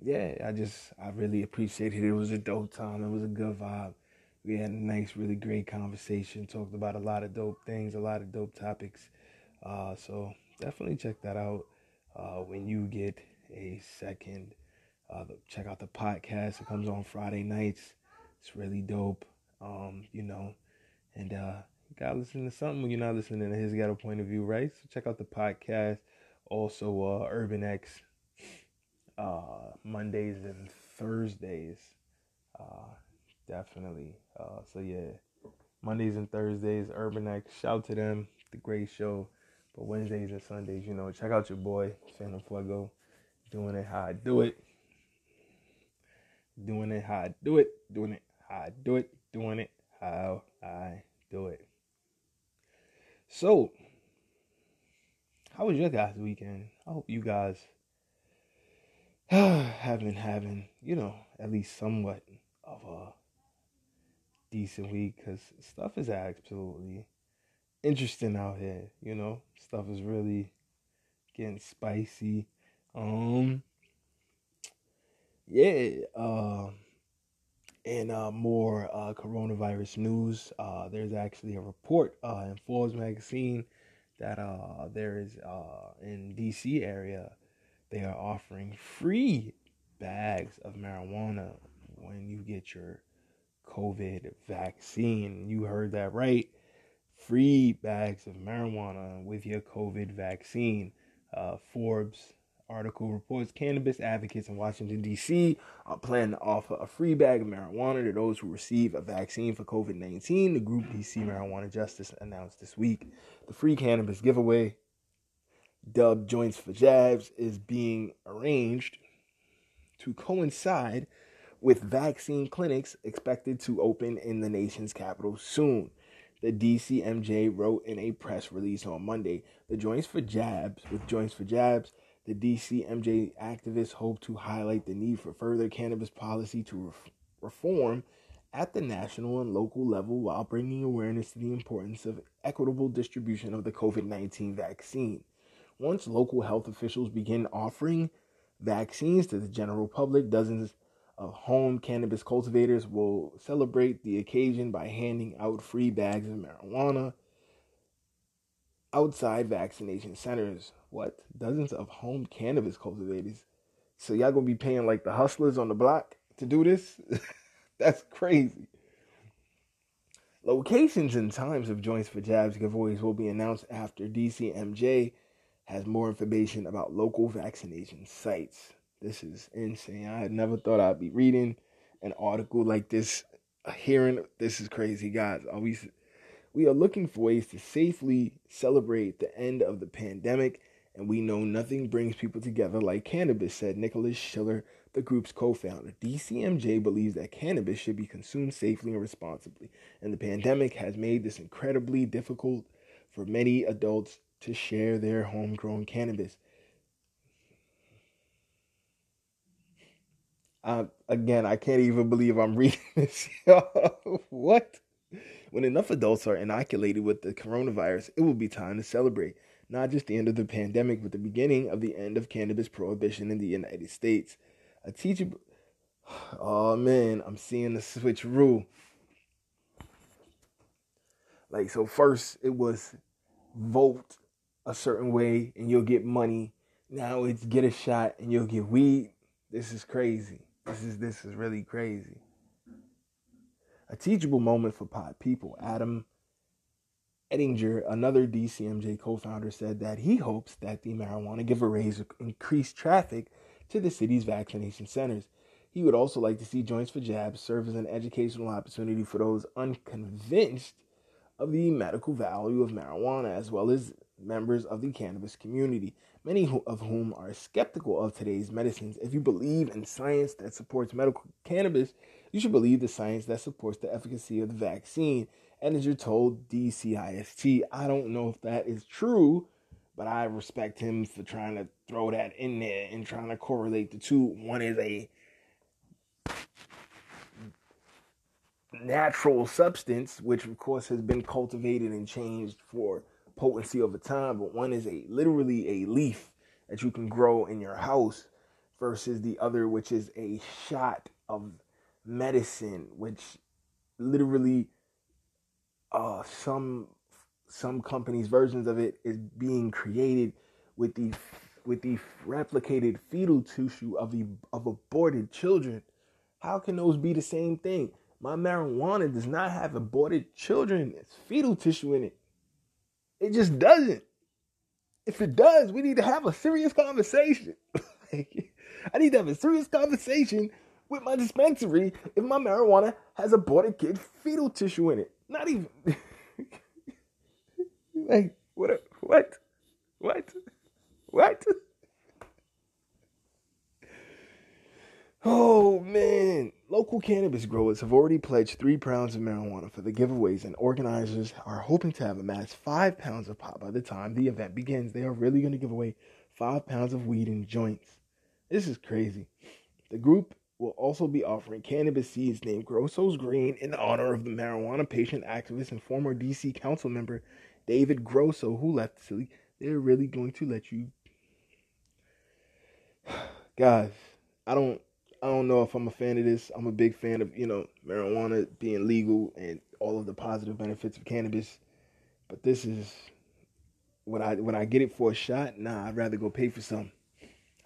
yeah, I just I really appreciated it. It was a dope time. It was a good vibe we had a nice, really great conversation. Talked about a lot of dope things, a lot of dope topics. Uh, so definitely check that out uh, when you get a second. Uh, check out the podcast. It comes on Friday nights. It's really dope. Um, you know, and uh, you gotta listen to something when you're not listening to his got a point of view, right? So check out the podcast. Also, uh, Urban X uh, Mondays and Thursdays. Uh, definitely. Uh, so yeah, Mondays and Thursdays, Urban X. Shout to them, the great show. But Wednesdays and Sundays, you know, check out your boy Phantom Fuego, doing it how I do it, doing it how I do it, doing it how I do it, doing it how I do it. So, how was your guys' weekend? I hope you guys have been having, you know, at least somewhat of a decent week because stuff is absolutely interesting out here. You know, stuff is really getting spicy. Um, yeah. Uh, and uh, more uh, coronavirus news. Uh, there's actually a report uh, in Forbes magazine that uh, there is uh, in DC area they are offering free bags of marijuana when you get your COVID vaccine. You heard that right. Free bags of marijuana with your COVID vaccine. Forbes article reports cannabis advocates in Washington, D.C. are planning to offer a free bag of marijuana to those who receive a vaccine for COVID 19. The group DC Marijuana Justice announced this week. The free cannabis giveaway, dubbed Joints for Jabs, is being arranged to coincide with vaccine clinics expected to open in the nation's capital soon. The DCMJ wrote in a press release on Monday the Joints for Jabs, with Joints for Jabs, the DCMJ activists hope to highlight the need for further cannabis policy to re- reform at the national and local level while bringing awareness to the importance of equitable distribution of the COVID 19 vaccine. Once local health officials begin offering vaccines to the general public, dozens of home cannabis cultivators will celebrate the occasion by handing out free bags of marijuana outside vaccination centers. What? Dozens of home cannabis cultivators. So y'all gonna be paying like the hustlers on the block to do this? That's crazy. Locations and times of Joints for Jabs giveaways will be announced after DCMJ has more information about local vaccination sites. This is insane. I had never thought I'd be reading an article like this, hearing this is crazy, guys. Are we we are looking for ways to safely celebrate the end of the pandemic, and we know nothing brings people together like cannabis, said Nikolas Schiller, the group's co-founder. DCMJ believes that cannabis should be consumed safely and responsibly, and the pandemic has made this incredibly difficult for many adults to share their homegrown cannabis. Uh, again, I can't even believe I'm reading this. what? When enough adults are inoculated with the coronavirus, it will be time to celebrate. Not just the end of the pandemic, but the beginning of the end of cannabis prohibition in the United States. A teachable. Oh man, I'm seeing the switcheroo. Like, so first it was vote a certain way and you'll get money. Now it's get a shot and you'll get weed. This is crazy. This is this is really crazy. A teachable moment for pot people. Adam Ettinger, another DCMJ co-founder, said that he hopes that the marijuana giveaways increase traffic to the city's vaccination centers. He would also like to see Joints for Jabs serve as an educational opportunity for those unconvinced of the medical value of marijuana, as well as members of the cannabis community, many of whom are skeptical of today's medicines. If you believe in science that supports medical cannabis, you should believe the science that supports the efficacy of the vaccine. And as you're told, DCIST. I don't know if that is true, but I respect him for trying to throw that in there and trying to correlate the two. One is a natural substance, which of course has been cultivated and changed for potency over time, but one is a literally a leaf that you can grow in your house versus the other, which is a shot of medicine, which literally uh some some companies versions of it is being created with the with the replicated fetal tissue of the of aborted children. How can those be the same thing? My marijuana does not have aborted children. It's fetal tissue in it. It just doesn't. If it does, we need to have a serious conversation. I need to have a serious conversation with my dispensary if my marijuana has aborted kid fetal tissue in it. Not even like what what what what Oh man, local cannabis growers have already pledged three pounds of marijuana for the giveaways, and organizers are hoping to have amassed five pounds of pot by the time the event begins. They are really going to give away five pounds of weed and joints. This is crazy. The group will also be offering cannabis seeds named Grosso's Green in honor of the marijuana patient activist and former DC council member David Grosso, who left the city. They're really going to let you. Guys, I don't I don't know if I'm a fan of this. I'm a big fan of, you know, marijuana being legal and all of the positive benefits of cannabis. But this is when I when I get it for a shot, nah, I'd rather go pay for some.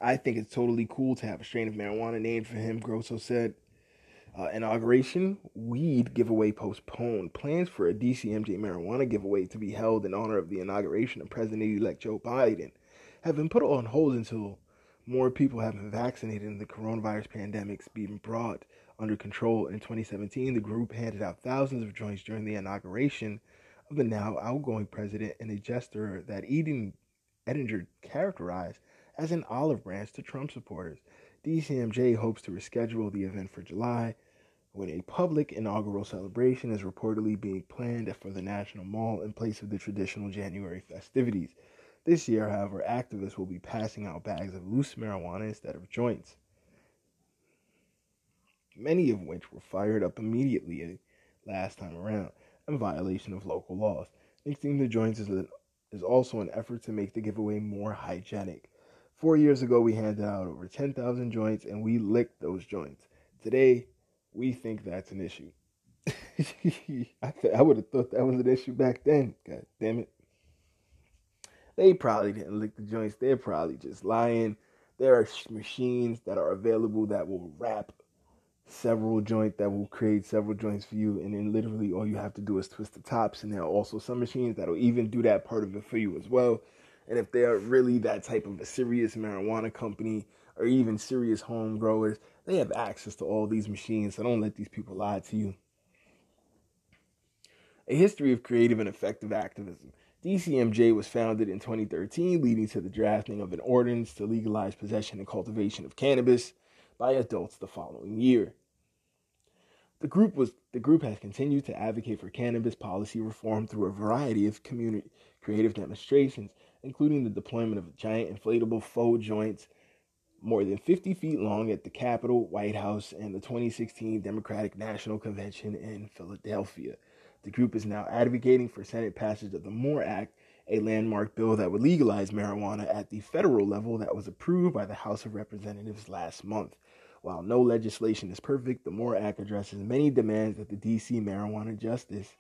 I think it's totally cool to have a strain of marijuana named for him, Grosso said. Uh, inauguration weed giveaway postponed. Plans for a DCMJ marijuana giveaway to be held in honor of the inauguration of President elect Joe Biden have been put on hold until more people have been vaccinated and the coronavirus pandemic's being brought under control. In 2017, the group handed out thousands of joints during the inauguration of the now outgoing president in a gesture that Eden Ettinger characterized as an olive branch to Trump supporters. DCMJ hopes to reschedule the event for July when a public inaugural celebration is reportedly being planned for the National Mall in place of the traditional January festivities. This year, however, activists will be passing out bags of loose marijuana instead of joints, many of which were fired up immediately last time around in violation of local laws. Mixing the joints is, is also an effort to make the giveaway more hygienic. Four years ago, we handed out over 10,000 joints and we licked those joints. Today, we think that's an issue. I, th- I would have thought that was an issue back then. God damn it. They probably didn't lick the joints. They're probably just lying. There are machines that are available that will wrap several joints that will create several joints for you and then literally all you have to do is twist the tops and there are also some machines that'll even do that part of it for you as well and if they're really that type of a serious marijuana company or even serious home growers they have access to all these machines so don't let these people lie to you a history of creative and effective activism DCMJ was founded in 2013, leading to the drafting of an ordinance to legalize possession and cultivation of cannabis by adults the following year. The group was the group has continued to advocate for cannabis policy reform through a variety of community creative demonstrations, including the deployment of giant inflatable faux joints more than 50 feet long at the Capitol, White House, and the 2016 Democratic National Convention in Philadelphia. The group is now advocating for Senate passage of the MORE Act, a landmark bill that would legalize marijuana at the federal level that was approved by the House of Representatives last month. While no legislation is perfect, the MORE Act addresses many demands that the DC marijuana justice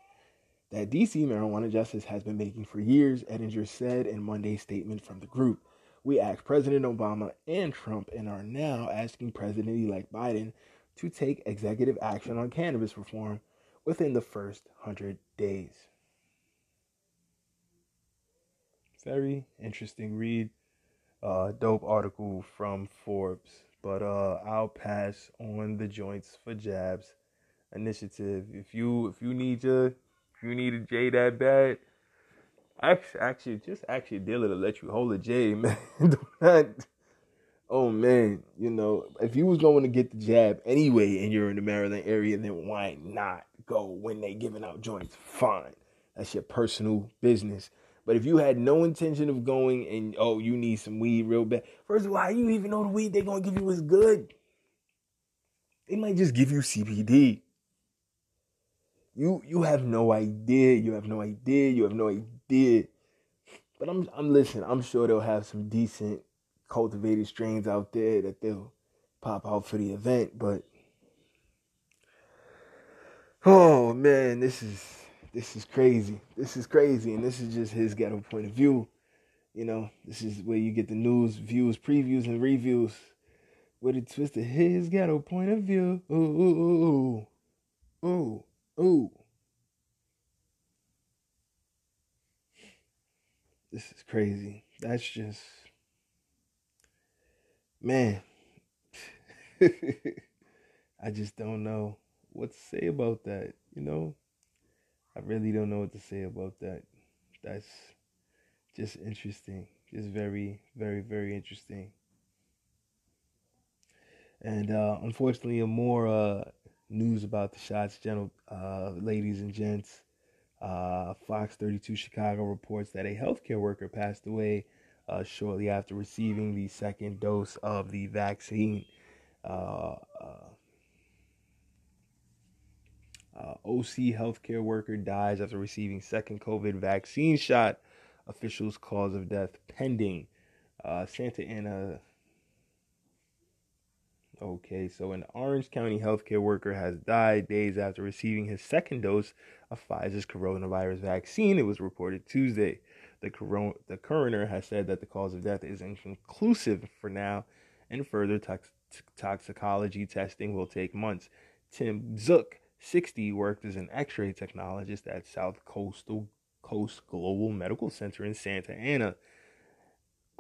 that DC marijuana justice has been making for years, Ettinger said in Monday's statement from the group. We asked President Obama and Trump and are now asking President elect Biden to take executive action on cannabis reform within the first 100 days. Very interesting read. Uh, dope article from Forbes. But uh, I'll pass on the joints for jabs initiative. If you if you need your you need a J that bad, actually, actually just actually dealer to let you hold a J, man. Oh man, you know if you was going to get the jab anyway, and you're in the Maryland area, then why not go when they giving out joints? Fine, that's your personal business. But if you had no intention of going and oh, you need some weed real bad, first of all, how you even know the weed they're gonna give you is good? They might just give you CBD. You you have no idea. You have no idea. You have no idea. But I'm I'm listening. I'm sure they'll have some decent cultivated strains out there that they'll pop out for the event. But oh man, this is this is crazy. This is crazy. And this is just his ghetto point of view. You know, this is where you get the news, views, previews, and reviews. With a twist of his ghetto point of view. Ooh, ooh, ooh, ooh, ooh. This is crazy. That's just, man. I just don't know what to say about that, you know? I really don't know what to say about that. That's just interesting. Just very, very, very interesting. And uh, unfortunately, a more uh, news about the shots, gentle uh, ladies and gents. Uh, Fox 32 Chicago reports that a healthcare worker passed away uh, shortly after receiving the second dose of the vaccine. Uh, Uh, OC healthcare worker dies after receiving second COVID vaccine shot. Officials' cause of death pending. Uh, Santa Ana. Okay, so an Orange County healthcare worker has died days after receiving his second dose of Pfizer's coronavirus vaccine. It was reported Tuesday. The, coron- the coroner has said that the cause of death is inconclusive for now, and further tox- toxicology testing will take months. Tim Zook, 60 worked as an x-ray technologist at South Coastal Coast Global Medical Center in Santa Ana.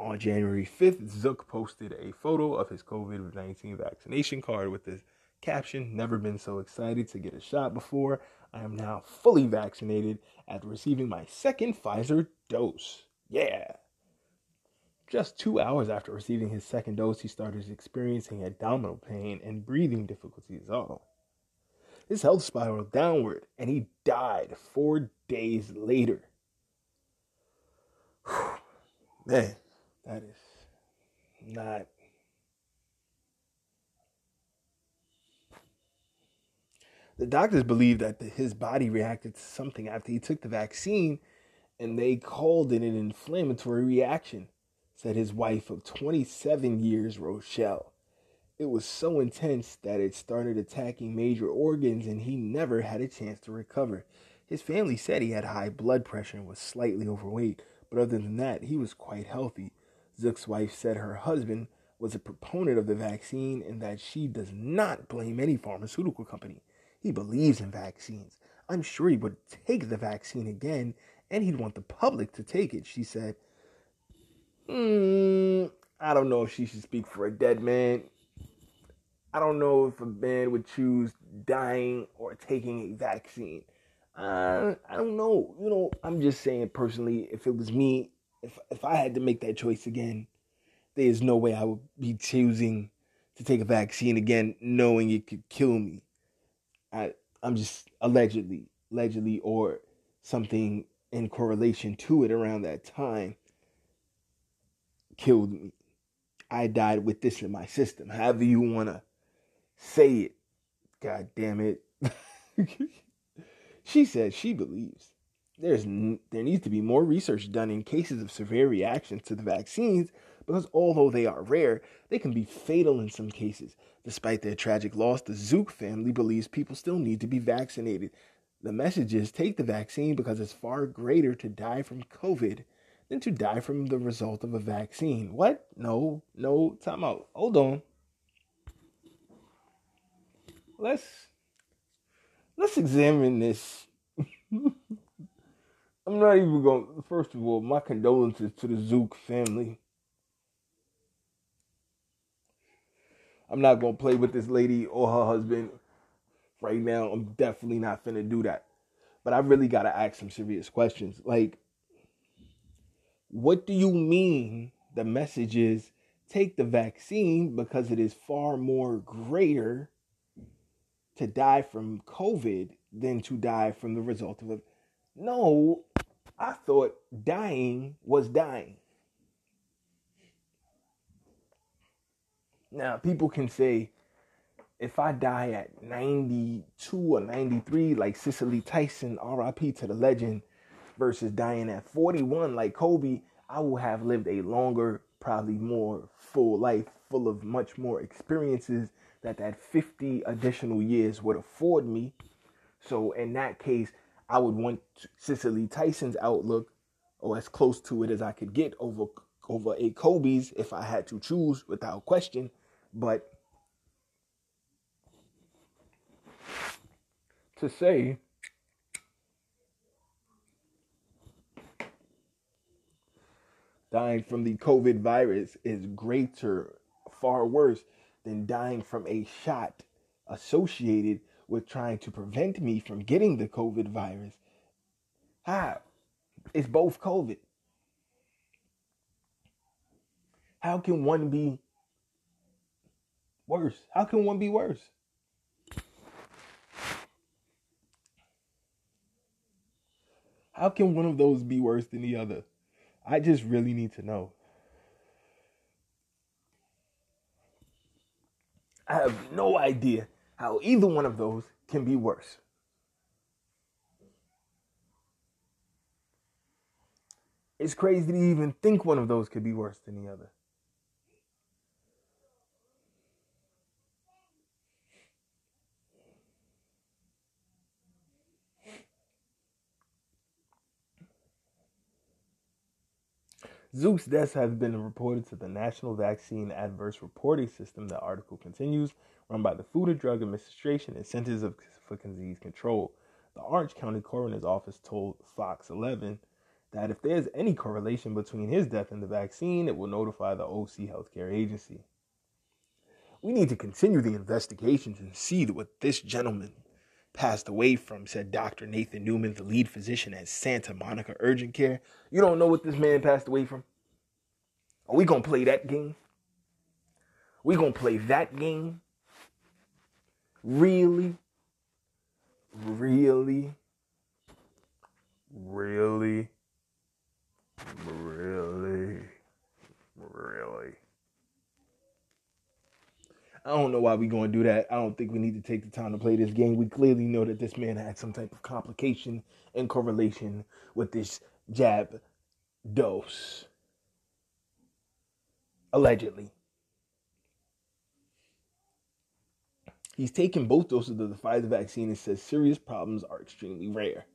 On January 5th, Zook posted a photo of his COVID 19 vaccination card with the caption Never been so excited to get a shot before. I am now fully vaccinated after receiving my second Pfizer dose. Yeah. Just two hours after receiving his second dose, he started experiencing abdominal pain and breathing difficulties. Oh. His health spiraled downward and he died four days later. Man, that is not. The doctors believe that his body reacted to something after he took the vaccine and they called it an inflammatory reaction, said his wife of 27 years, Rochelle it was so intense that it started attacking major organs and he never had a chance to recover. His family said he had high blood pressure and was slightly overweight, but other than that, he was quite healthy. Zook's wife said her husband was a proponent of the vaccine and that she does not blame any pharmaceutical company. He believes in vaccines. I'm sure he would take the vaccine again and he'd want the public to take it, she said. Mm, I don't know if she should speak for a dead man. I don't know if a man would choose dying or taking a vaccine. Uh, I don't know. You know, I'm just saying personally, if it was me, if if I had to make that choice again, there is no way I would be choosing to take a vaccine again, knowing it could kill me. I I'm just allegedly, allegedly, or something in correlation to it around that time killed me. I died with this in my system. However you wanna Say it. God damn it. she says she believes there's there needs to be more research done in cases of severe reactions to the vaccines because although they are rare, they can be fatal in some cases. Despite their tragic loss, the Zook family believes people still need to be vaccinated. The message is take the vaccine because it's far greater to die from COVID than to die from the result of a vaccine. What? No, no, time out. Hold on. Let's let's examine this. I'm not even going first of all, my condolences to the Zook family. I'm not gonna play with this lady or her husband right now. I'm definitely not finna do that. But I really gotta ask some serious questions. Like, what do you mean the message is take the vaccine because it is far more greater to die from COVID than to die from the result of it? No, I thought dying was dying. Now, people can say, if I die at 92 or 93, like Cicely Tyson, RIP to the legend, versus dying at 41, like Kobe, I will have lived a longer, probably more full life, full of much more experiences that that 50 additional years would afford me. So, in that case, I would want Cicely Tyson's outlook, or as close to it as I could get over over a Kobe's if I had to choose without question. But to say dying from the COVID virus is greater, far worse than dying from a shot associated with trying to prevent me from getting the COVID virus. How? It's both COVID. How can one be worse? How can one be worse? How can one of those be worse than the other? I just really need to know. I have no idea how either one of those can be worse. It's crazy to even think one of those could be worse than the other. Zook's deaths have been reported to the National Vaccine Adverse Reporting System. The article continues, run by the Food and Drug Administration and Centers for Disease Control. The Orange County Coroner's Office told Fox 11 that if there's any correlation between his death and the vaccine, it will notify the OC Healthcare Agency. We need to continue the investigations and see what this gentleman passed away from, said Dr. Nathan Newman, the lead physician at Santa Monica Urgent Care. You don't know what this man passed away from? Are we going to play that game? We going to play that game? Really? Really? Really? Really? Really? I don't know why we're going to do that. I don't think we need to take the time to play this game. We clearly know that this man had some type of complication in correlation with this jab dose. Allegedly. He's taken both doses of the Pfizer vaccine and says serious problems are extremely rare.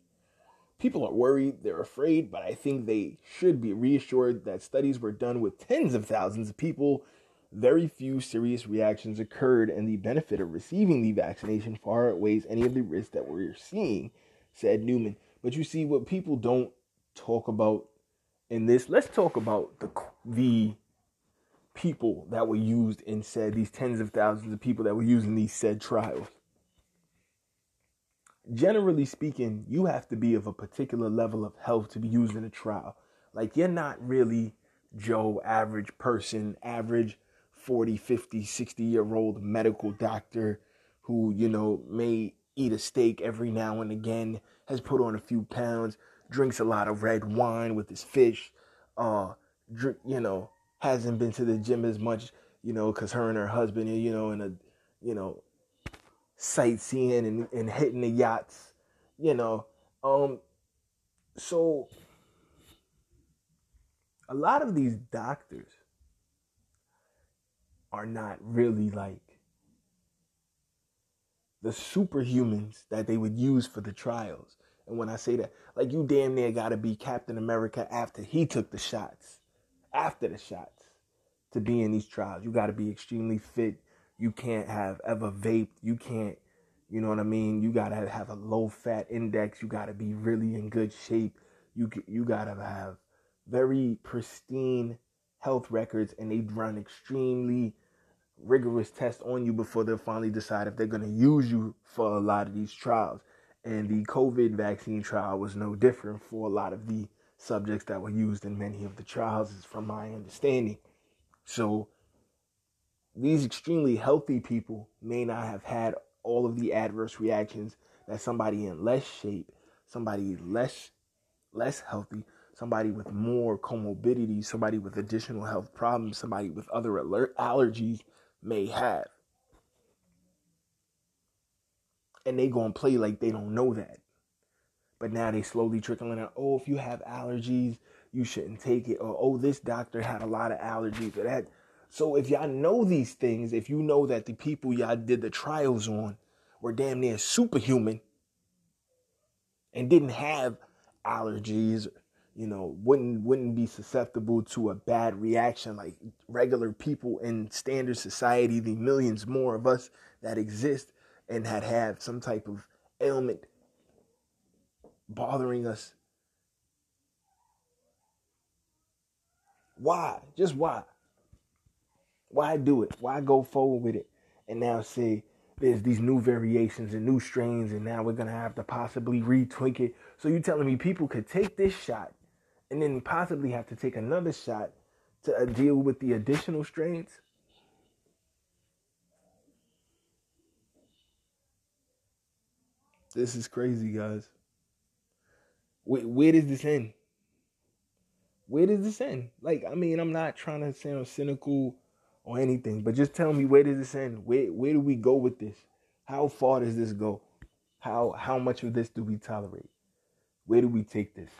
People are worried, they're afraid, but I think they should be reassured that studies were done with tens of thousands of people very few serious reactions occurred, and the benefit of receiving the vaccination far outweighs any of the risks that we're seeing, said Newman. But you see, what people don't talk about in this, let's talk about the the people that were used in said these tens of thousands of people that were used in these said trials. Generally speaking, you have to be of a particular level of health to be used in a trial. Like you're not really Joe, average person, average 40, 50, 60 year old medical doctor who, you know, may eat a steak every now and again, has put on a few pounds, drinks a lot of red wine with his fish, uh, drink, you know, hasn't been to the gym as much, you know, because her and her husband are, you know, in a, you know, sightseeing and, and hitting the yachts, you know. Um, so a lot of these doctors are not really like the superhumans that they would use for the trials. And when I say that, like you damn near gotta be Captain America after he took the shots, after the shots to be in these trials. You gotta be extremely fit. You can't have ever vaped. You can't, you know what I mean? You gotta have a low fat index. You gotta be really in good shape. You you gotta have very pristine health records, and they run extremely rigorous tests on you before they'll finally decide if they're going to use you for a lot of these trials. And the COVID vaccine trial was no different for a lot of the subjects that were used in many of the trials, is from my understanding. So these extremely healthy people may not have had all of the adverse reactions that somebody in less shape, somebody less less healthy, somebody with more comorbidities, somebody with additional health problems, somebody with other alert allergies may have. And they gonna play like they don't know that. But now they slowly trickling out, oh, if you have allergies, you shouldn't take it. Or oh, this doctor had a lot of allergies or that. So if y'all know these things, if you know that the people y'all did the trials on were damn near superhuman and didn't have allergies you know, wouldn't wouldn't be susceptible to a bad reaction like regular people in standard society, the millions more of us that exist and had had some type of ailment bothering us. Why? Just why? Why do it? Why go forward with it? And now say there's these new variations and new strains, and now we're gonna have to possibly retweak it. So you telling me people could take this shot and then possibly have to take another shot to uh, deal with the additional strains? This is crazy, guys. Where, where does this end? Where does this end? Like, I mean, I'm not trying to sound cynical or anything, but just tell me where does this end? Where where do we go with this? How far does this go? How how much of this do we tolerate? Where do we take this?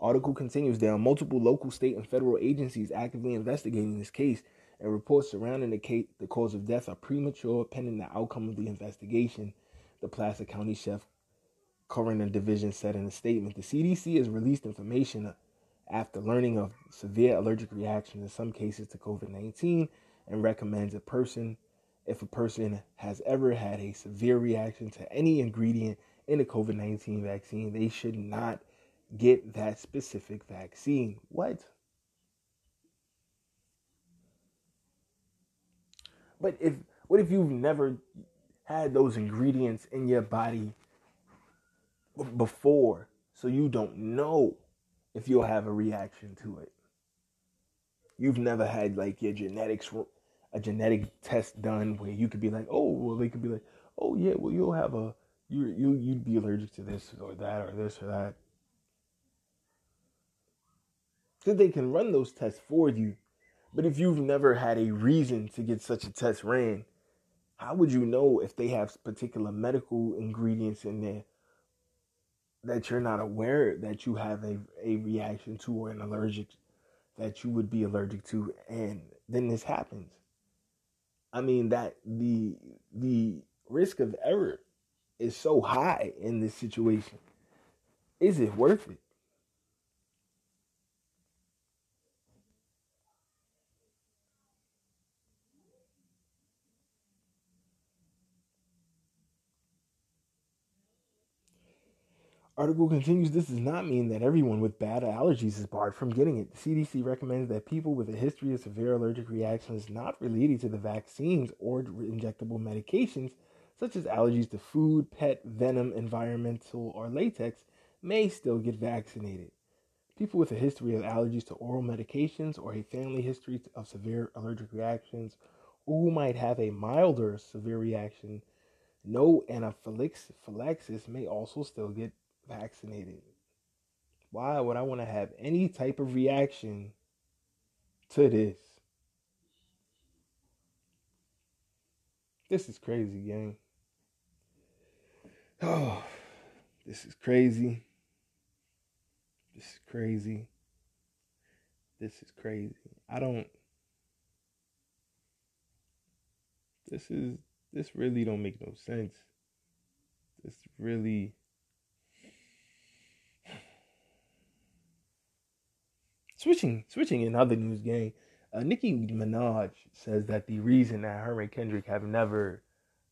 Article continues there are multiple local, state, and federal agencies actively investigating this case, and reports surrounding the, case, the cause of death are premature pending the outcome of the investigation, the Placer County Chef Coroner Division said in a statement. The CDC has released information after learning of severe allergic reactions in some cases to COVID 19 and recommends a person, if a person has ever had a severe reaction to any ingredient in a COVID 19 vaccine, they should not get that specific vaccine. What? But if what if you've never had those ingredients in your body before, so you don't know if you'll have a reaction to it? You've never had like your genetics a genetic test done where you could be like, oh, well, they could be like, oh yeah, well you'll have a you you you'd be allergic to this or that or this or that. because they can run those tests for you. But if you've never had a reason to get such a test ran, how would you know if they have particular medical ingredients in there that you're not aware that you have a, a reaction to or an allergic that you would be allergic to and then this happens. I mean that the the risk of error is so high in this situation. Is it worth it Article continues This does not mean that everyone with bad allergies is barred from getting it. The CDC recommends that people with a history of severe allergic reactions not related to the vaccines or injectable medications, such as allergies to food, pet, venom, environmental, or latex, may still get vaccinated. People with a history of allergies to oral medications or a family history of severe allergic reactions, or who might have a milder severe reaction, no anaphylaxis may also still get vaccinated. Why would I want to have any type of reaction to this? This is crazy, gang. Oh, this is crazy. This is crazy. This is crazy. I don't. This is this really don't make no sense. This really switching switching in other news gang. Uh, Nicki Minaj says that the reason that her and Kendrick have never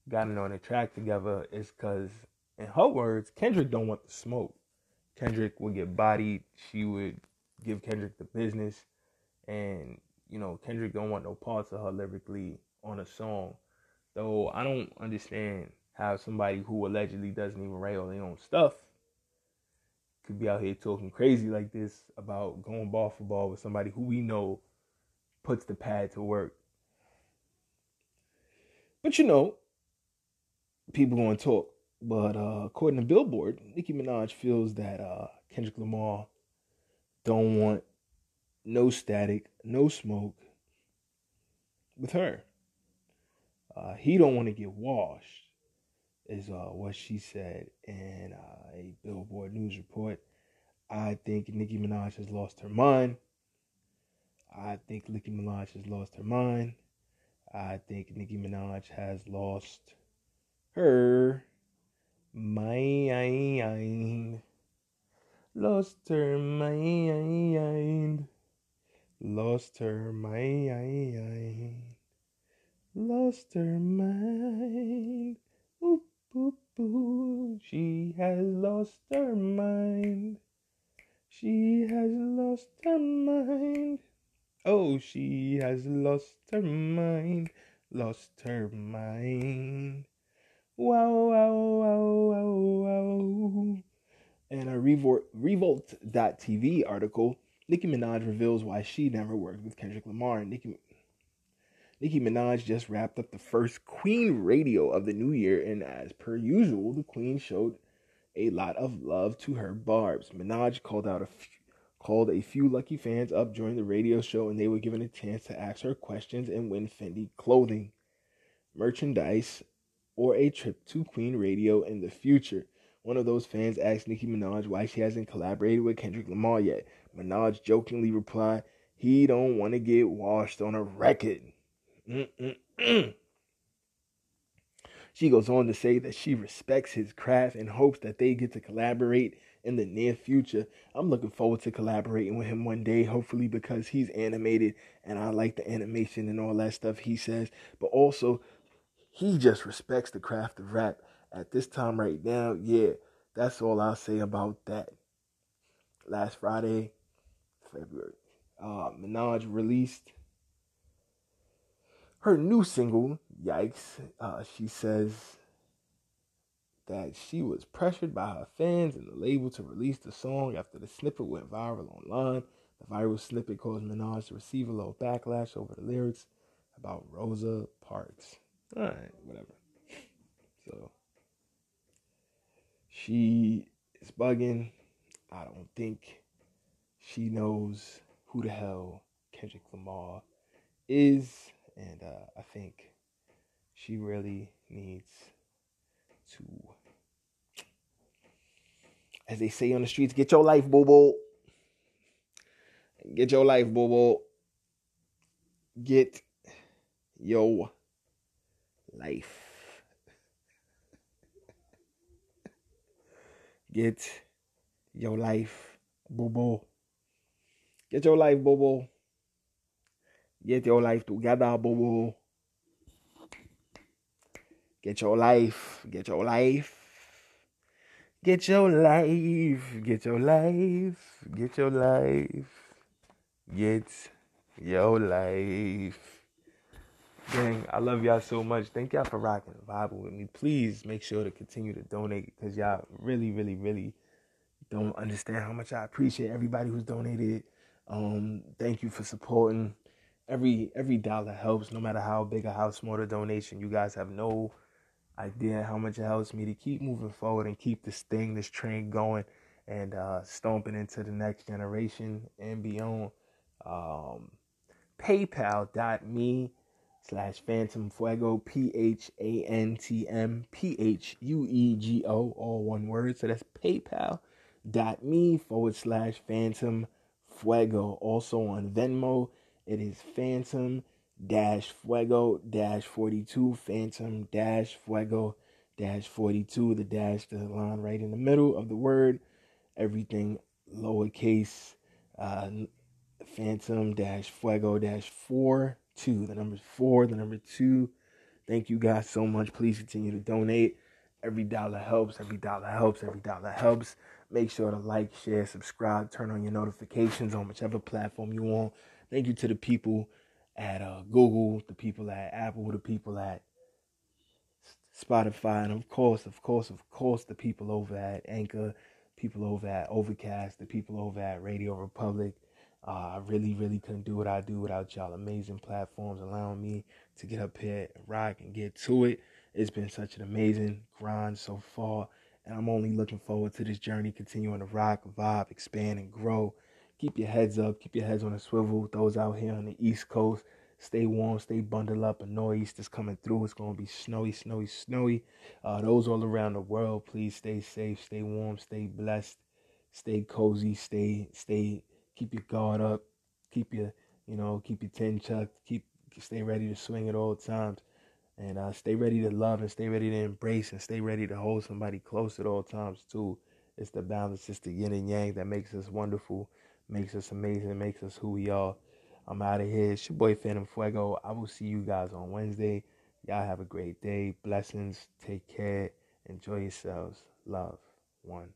gotten on a track together is because, in her words, Kendrick don't want the smoke. Kendrick would get bodied. She would give Kendrick the business, and you know Kendrick don't want no parts of her lyrically on a song. Though I don't understand how somebody who allegedly doesn't even write all their own stuff could be out here talking crazy like this about going ball for ball with somebody who we know puts the pad to work. But you know, people going to talk. But uh, according to Billboard, Nicki Minaj feels that uh, Kendrick Lamar don't want no static, no smoke with her. Uh, he don't want to get washed, is uh, what she said in uh, a Billboard news report. I think Nicki Minaj has lost her mind. I think Nicki Minaj has lost her mind. I think Nicki Minaj has lost her mind. Lost her mind. Lost her mind. Lost her mind. She has lost her mind. She has lost her mind. Oh, she has lost her mind. Lost her mind. Wow, wow, wow, wow, wow. In a Revolt, Revolt.tv article, Nicki Minaj reveals why she never worked with Kendrick Lamar. Nicki, Nicki Minaj just wrapped up the first Queen radio of the new year, and as per usual, the Queen showed a lot of love to her Barbz. Minaj called out a few, called a few lucky fans up during the radio show, and they were given a chance to ask her questions and win Fendi clothing, merchandise, or a trip to Queen Radio in the future. One of those fans asked Nicki Minaj why she hasn't collaborated with Kendrick Lamar yet. Minaj jokingly replied, "He don't want to get washed on a record." Mm-mm-mm. She goes on to say that she respects his craft and hopes that they get to collaborate in the near future. I'm looking forward to collaborating with him one day, hopefully because he's animated and I like the animation and all that stuff he says. But also, he just respects the craft of rap. At this time right now, yeah, that's all I'll say about that. Last Friday, February, uh, Minaj released her new single, Yikes. Uh, she says that she was pressured by her fans and the label to release the song after the snippet went viral online. The viral snippet caused Minaj to receive a little backlash over the lyrics about Rosa Parks. Alright, whatever. So she is bugging. I don't think she knows who the hell Kendrick Lamar is. And uh, I think she really needs to, as they say on the streets, get your life, boo. Get your life, boo. Get your life. Get your life, boo. Get your life, boo. Get your life together, boo. Get your life. Get your life. Get your life. Get your life. Get your life. Get your life. Gang, I love y'all so much. Thank y'all for rocking the Bible with me. Please make sure to continue to donate because y'all really, really, really don't understand how much I appreciate everybody who's donated. Um, thank you for supporting. Every every dollar helps, no matter how big or how small the donation. You guys have no idea how much it helps me to keep moving forward and keep this thing, this train going and uh, stomping into the next generation and beyond. Um, PayPal.me slash Phantom Fuego, P H A N T M P H U E G O, all one word. So that's PayPal dot me forward slash phantom fuego. Also on Venmo, it is phantom dash fuego dash 42 phantom dash fuego dash 42 the dash the line right in the middle of the word everything lowercase uh, phantom dash fuego dash 4 2 the number 4 the number 2 thank you guys so much. Please continue to donate. Every dollar helps every dollar helps every dollar helps. Make sure to like share subscribe turn on your notifications on whichever platform you want thank you to the people at uh, Google, the people at Apple, the people at Spotify, and of course, of course, of course, the people over at Anchor, people over at Overcast, the people over at Radio Republic. Uh, I really, really couldn't do what I do without y'all amazing platforms allowing me to get up here and rock and get to it. It's been such an amazing grind so far, and I'm only looking forward to this journey continuing to rock, vibe, expand, and grow keep your heads up, keep your heads on a swivel. Those out here on the East Coast, stay warm, stay bundled up. A nor'easter's coming through. It's gonna be snowy, snowy, snowy. Uh, those all around the world, please stay safe, stay warm, stay blessed, stay cozy, stay, stay, keep your guard up, keep your, you know, keep your tin chucked, keep, stay ready to swing at all times. And uh, stay ready to love and stay ready to embrace and stay ready to hold somebody close at all times too. It's the balance, it's the yin and yang that makes us wonderful makes us amazing, makes us who we are. I'm out of here. It's your boy Phantom Fuego. I will see you guys on Wednesday. Y'all have a great day. Blessings. Take care. Enjoy yourselves. Love. One.